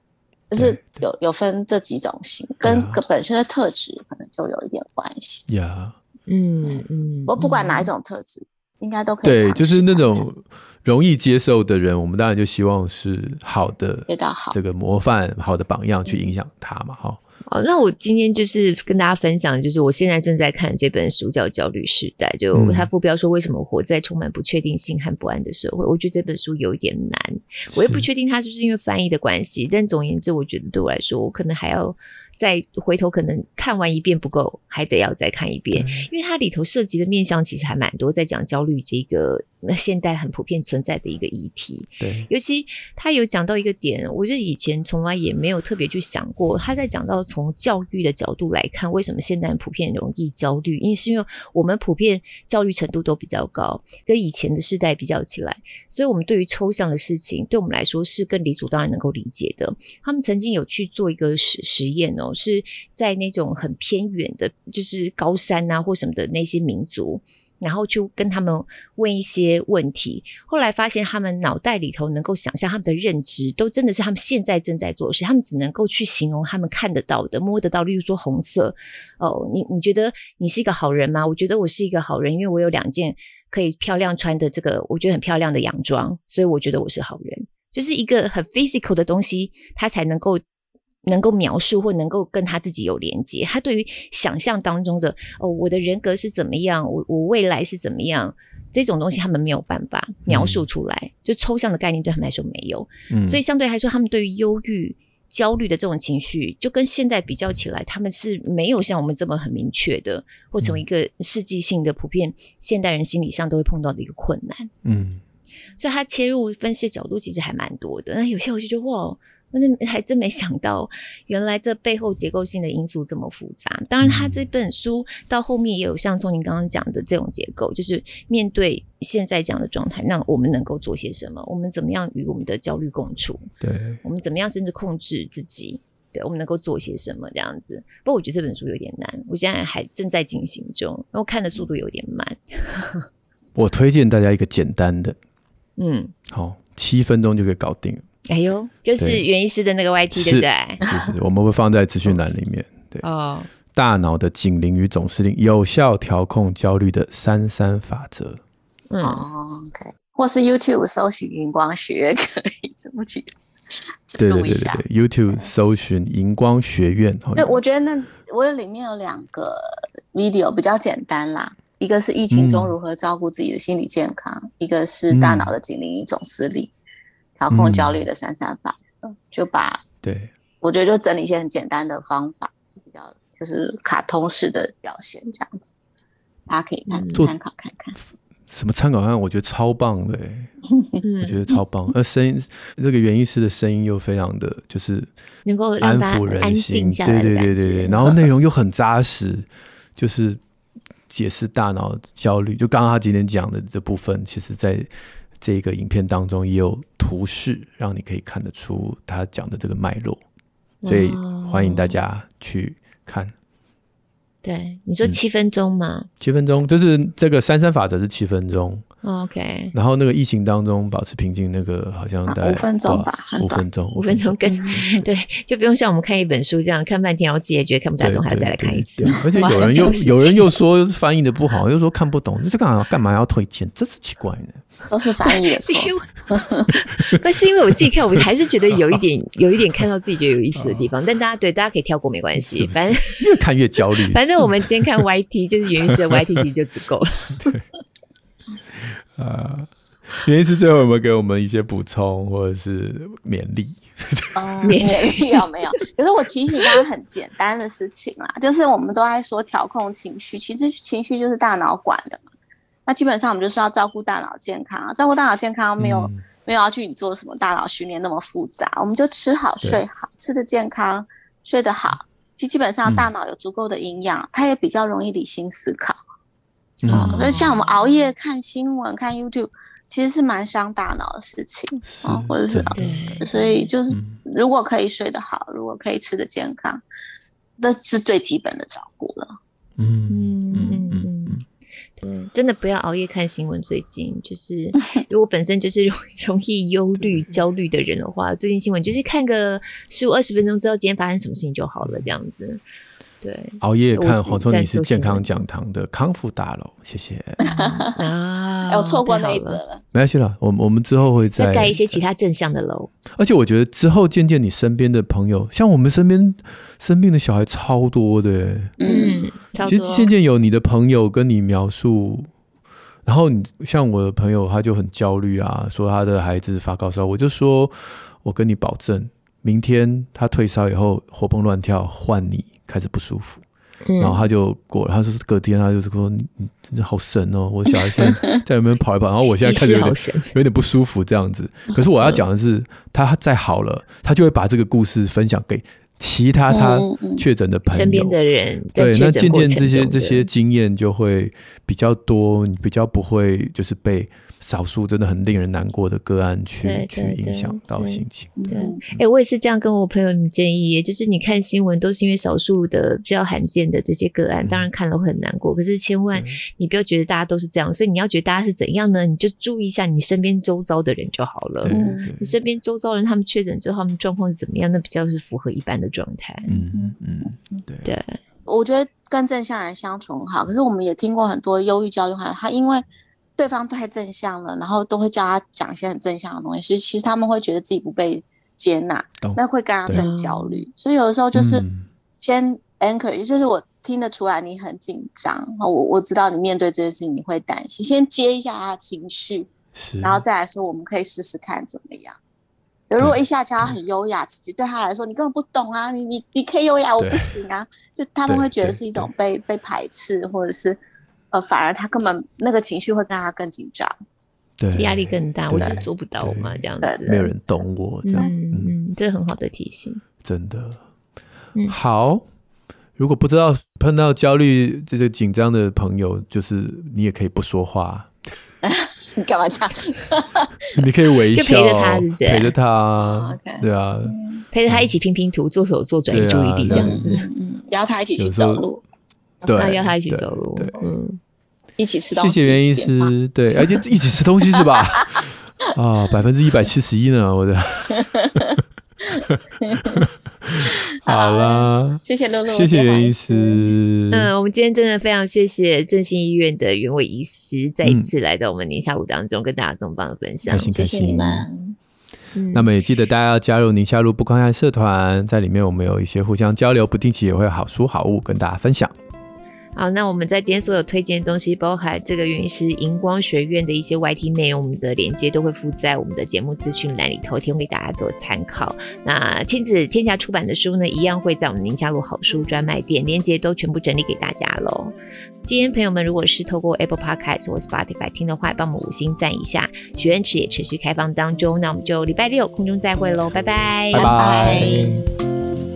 就是有有分这几种型，跟本身的特质可能就有一点关系。呀，嗯嗯，我不管哪一种特质，应该都可以。对，就是那种容易接受的人，我们当然就希望是好的，这个模范、好的榜样去影响他嘛，哈。哦，那我今天就是跟大家分享，就是我现在正在看这本书叫《焦虑时代》，就它副标说为什么活在充满不确定性和不安的社会。我觉得这本书有一点难，我也不确定它是不是因为翻译的关系，但总而言之，我觉得对我来说，我可能还要。再回头可能看完一遍不够，还得要再看一遍，因为它里头涉及的面向其实还蛮多，在讲焦虑这个那现代很普遍存在的一个议题。对，尤其他有讲到一个点，我觉得以前从来也没有特别去想过。他在讲到从教育的角度来看，为什么现代人普遍容易焦虑？因为是因为我们普遍教育程度都比较高，跟以前的世代比较起来，所以我们对于抽象的事情，对我们来说是更理所当然能够理解的。他们曾经有去做一个实实验哦。是在那种很偏远的，就是高山啊或什么的那些民族，然后就跟他们问一些问题，后来发现他们脑袋里头能够想象他们的认知，都真的是他们现在正在做的事，他们只能够去形容他们看得到的、摸得到，例如说红色。哦，你你觉得你是一个好人吗？我觉得我是一个好人，因为我有两件可以漂亮穿的这个我觉得很漂亮的洋装，所以我觉得我是好人。就是一个很 physical 的东西，他才能够。能够描述或能够跟他自己有连接，他对于想象当中的哦，我的人格是怎么样，我我未来是怎么样，这种东西他们没有办法描述出来，嗯、就抽象的概念对他们来说没有，嗯、所以相对来说，他们对于忧郁焦虑的这种情绪，就跟现在比较起来，他们是没有像我们这么很明确的，或成为一个世纪性的、普遍现代人心理上都会碰到的一个困难。嗯，所以他切入分析的角度其实还蛮多的。那有些我就觉得哇。我那还真没想到，原来这背后结构性的因素这么复杂。当然，他这本书到后面也有像从您刚刚讲的这种结构，就是面对现在这样的状态，那我们能够做些什么？我们怎么样与我们的焦虑共处？对，我们怎么样甚至控制自己？对，我们能够做些什么？这样子。不过我觉得这本书有点难，我现在还正在进行中，然后看的速度有点慢。我推荐大家一个简单的，嗯，好，七分钟就可以搞定。哎呦，就是袁医师的那个 YT，对不对？是，是，我们会放在资讯栏里面。对哦，大脑的警铃与总司令，有效调控焦虑的三三法则。嗯，OK，或是 YouTube 搜寻荧光学院可以，对不起。对对对对，YouTube 搜寻荧光学院。那，我觉得那我里面有两个 video 比较简单啦，一个是疫情中如何照顾自己的心理健康，嗯、一个是大脑的警铃与总司令。调控焦虑的三三法则，嗯，就把对，我觉得就整理一些很简单的方法，比较就是卡通式的表现这样子，大家可以看参考看看。什么参考看看？我觉得超棒的，我觉得超棒。而声音，这个原因师的声音又非常的就是能够安抚人心，对对对对对。然后内容又很扎实，就是解释大脑焦虑。就刚刚他今天讲的这部分，其实在。这个影片当中也有图示，让你可以看得出他讲的这个脉络，所以欢迎大家去看。对，你说七分钟吗？嗯、七分钟，就是这个三三法则是七分钟。OK，然后那个疫情当中保持平静，那个好像在五分钟吧，五分钟，五分钟跟 对，就不用像我们看一本书这样看半天，然后自己也觉得看不太懂，还要再来看一次。而且 有人又有人又说翻译的不好，又说看不懂，这干嘛干嘛要推荐？这是奇怪呢。都是翻译的错，但 是 因为我自己看，我还是觉得有一点有一点看到自己觉得有意思的地方。但大家对大家可以跳过没关系，反正越看越焦虑。反正我们今天看 YT 就是袁医师的 YT 其实就足够了。对。啊，袁医师最后有没有给我们一些补充或者是勉励？嗯、勉励有没有？可是我提醒大家很简单的事情啦，就是我们都在说调控情绪，其实情绪就是大脑管的嘛。那基本上我们就是要照顾大脑健康啊，照顾大脑健康没有、嗯、没有要去你做什么大脑训练那么复杂，我们就吃好睡好，吃的健康，睡得好，其基本上大脑有足够的营养，嗯、它也比较容易理性思考。嗯，所以像我们熬夜看新闻、看 YouTube，其实是蛮伤大脑的事情啊，或者是对，所以就是如果可以睡得好，如果可以吃得健康，那是最基本的照顾了。嗯嗯嗯嗯，对，真的不要熬夜看新闻。最近就是，如果本身就是容 容易忧虑、焦虑的人的话，最近新闻就是看个十五二十分钟，知道今天发生什么事情就好了，这样子。对，熬夜看黄瑽宁是健康讲堂的康复大楼，谢谢 啊！我错过那一则了，没关系了，我我们之后会再盖一些其他正向的楼。而且我觉得之后渐渐你身边的朋友，像我们身边生病的小孩超多的，嗯，其实渐渐有你的朋友跟你描述，然后你像我的朋友，他就很焦虑啊，说他的孩子发高烧，我就说，我跟你保证，明天他退烧以后活蹦乱跳，换你。开始不舒服，然后他就过了。他说隔天他就是说你你真的好神哦，我小孩现在 在里面跑一跑，然后我现在看着有点有点不舒服这样子。可是我要讲的是，他再好了，他就会把这个故事分享给其他他确诊的朋友、身边的人。对，那渐渐这些这些经验就会比较多，你比较不会就是被。少数真的很令人难过的个案去，去去影响到心情。对，哎、欸，我也是这样跟我朋友们建议，也就是你看新闻都是因为少数的比较罕见的这些个案，嗯、当然看了会很难过。可是千万你不要觉得大家都是这样，所以你要觉得大家是怎样呢？你就注意一下你身边周遭的人就好了。嗯，你身边周遭人他们确诊之后，他们状况是怎么样？那比较是符合一般的状态。嗯嗯嗯，对对，我觉得跟正向人相处很好。可是我们也听过很多忧郁焦虑患者，他因为。对方太正向了，然后都会叫他讲一些很正向的东西，其实他们会觉得自己不被接纳，那会更加更焦虑。所以有的时候就是先 anchor，也就是我听得出来你很紧张，我我知道你面对这件事情你会担心，先接一下他的情绪，然后再来说我们可以试试看怎么样。如果一下教他很优雅，其实对他来说，你根本不懂啊！你你你可以优雅，我不行啊！就他们会觉得是一种被被排斥，或者是呃，反而他根本那个情绪会让他更紧张，对，压力更大，我就是做不到嘛，这样子，没有人懂我，这样，嗯，这很好的提醒，真的，好。如果不知道碰到焦虑这个紧张的朋友，就是你也可以不说话。你干嘛这样？你可以微笑，就陪着他，是不是？陪着他，对啊，陪着他一起拼拼图，做手做，转移注意力，这样子。嗯，邀他一起去走路，对，要他一起走路，嗯，一起吃东西。谢谢袁医师，对，而且一起吃东西是吧？啊，百分之一百七十一呢，我的。好啦，谢谢露露，谢谢袁医师。嗯，我们今天真的非常谢谢振兴医院的袁伟医师再一次来到我们宁夏路当中，跟大家这么棒的分享，谢谢你们。那么也记得大家要加入宁夏路不光爱社团，在里面我们有一些互相交流，不定期也会有好书好物跟大家分享。好，那我们在今天所有推荐的东西，包含这个袁医师荧光学院的一些 YT 内容，我们的链接都会附在我们的节目资讯栏里头，提供给大家做参考。那亲子天下出版的书呢，一样会在我们宁夏路好书专卖店，链接都全部整理给大家喽。今天朋友们，如果是透过 Apple Podcast 或 Spotify 听的话，帮我们五星赞一下。许愿池也持续开放当中，那我们就礼拜六空中再会喽，拜拜，拜拜。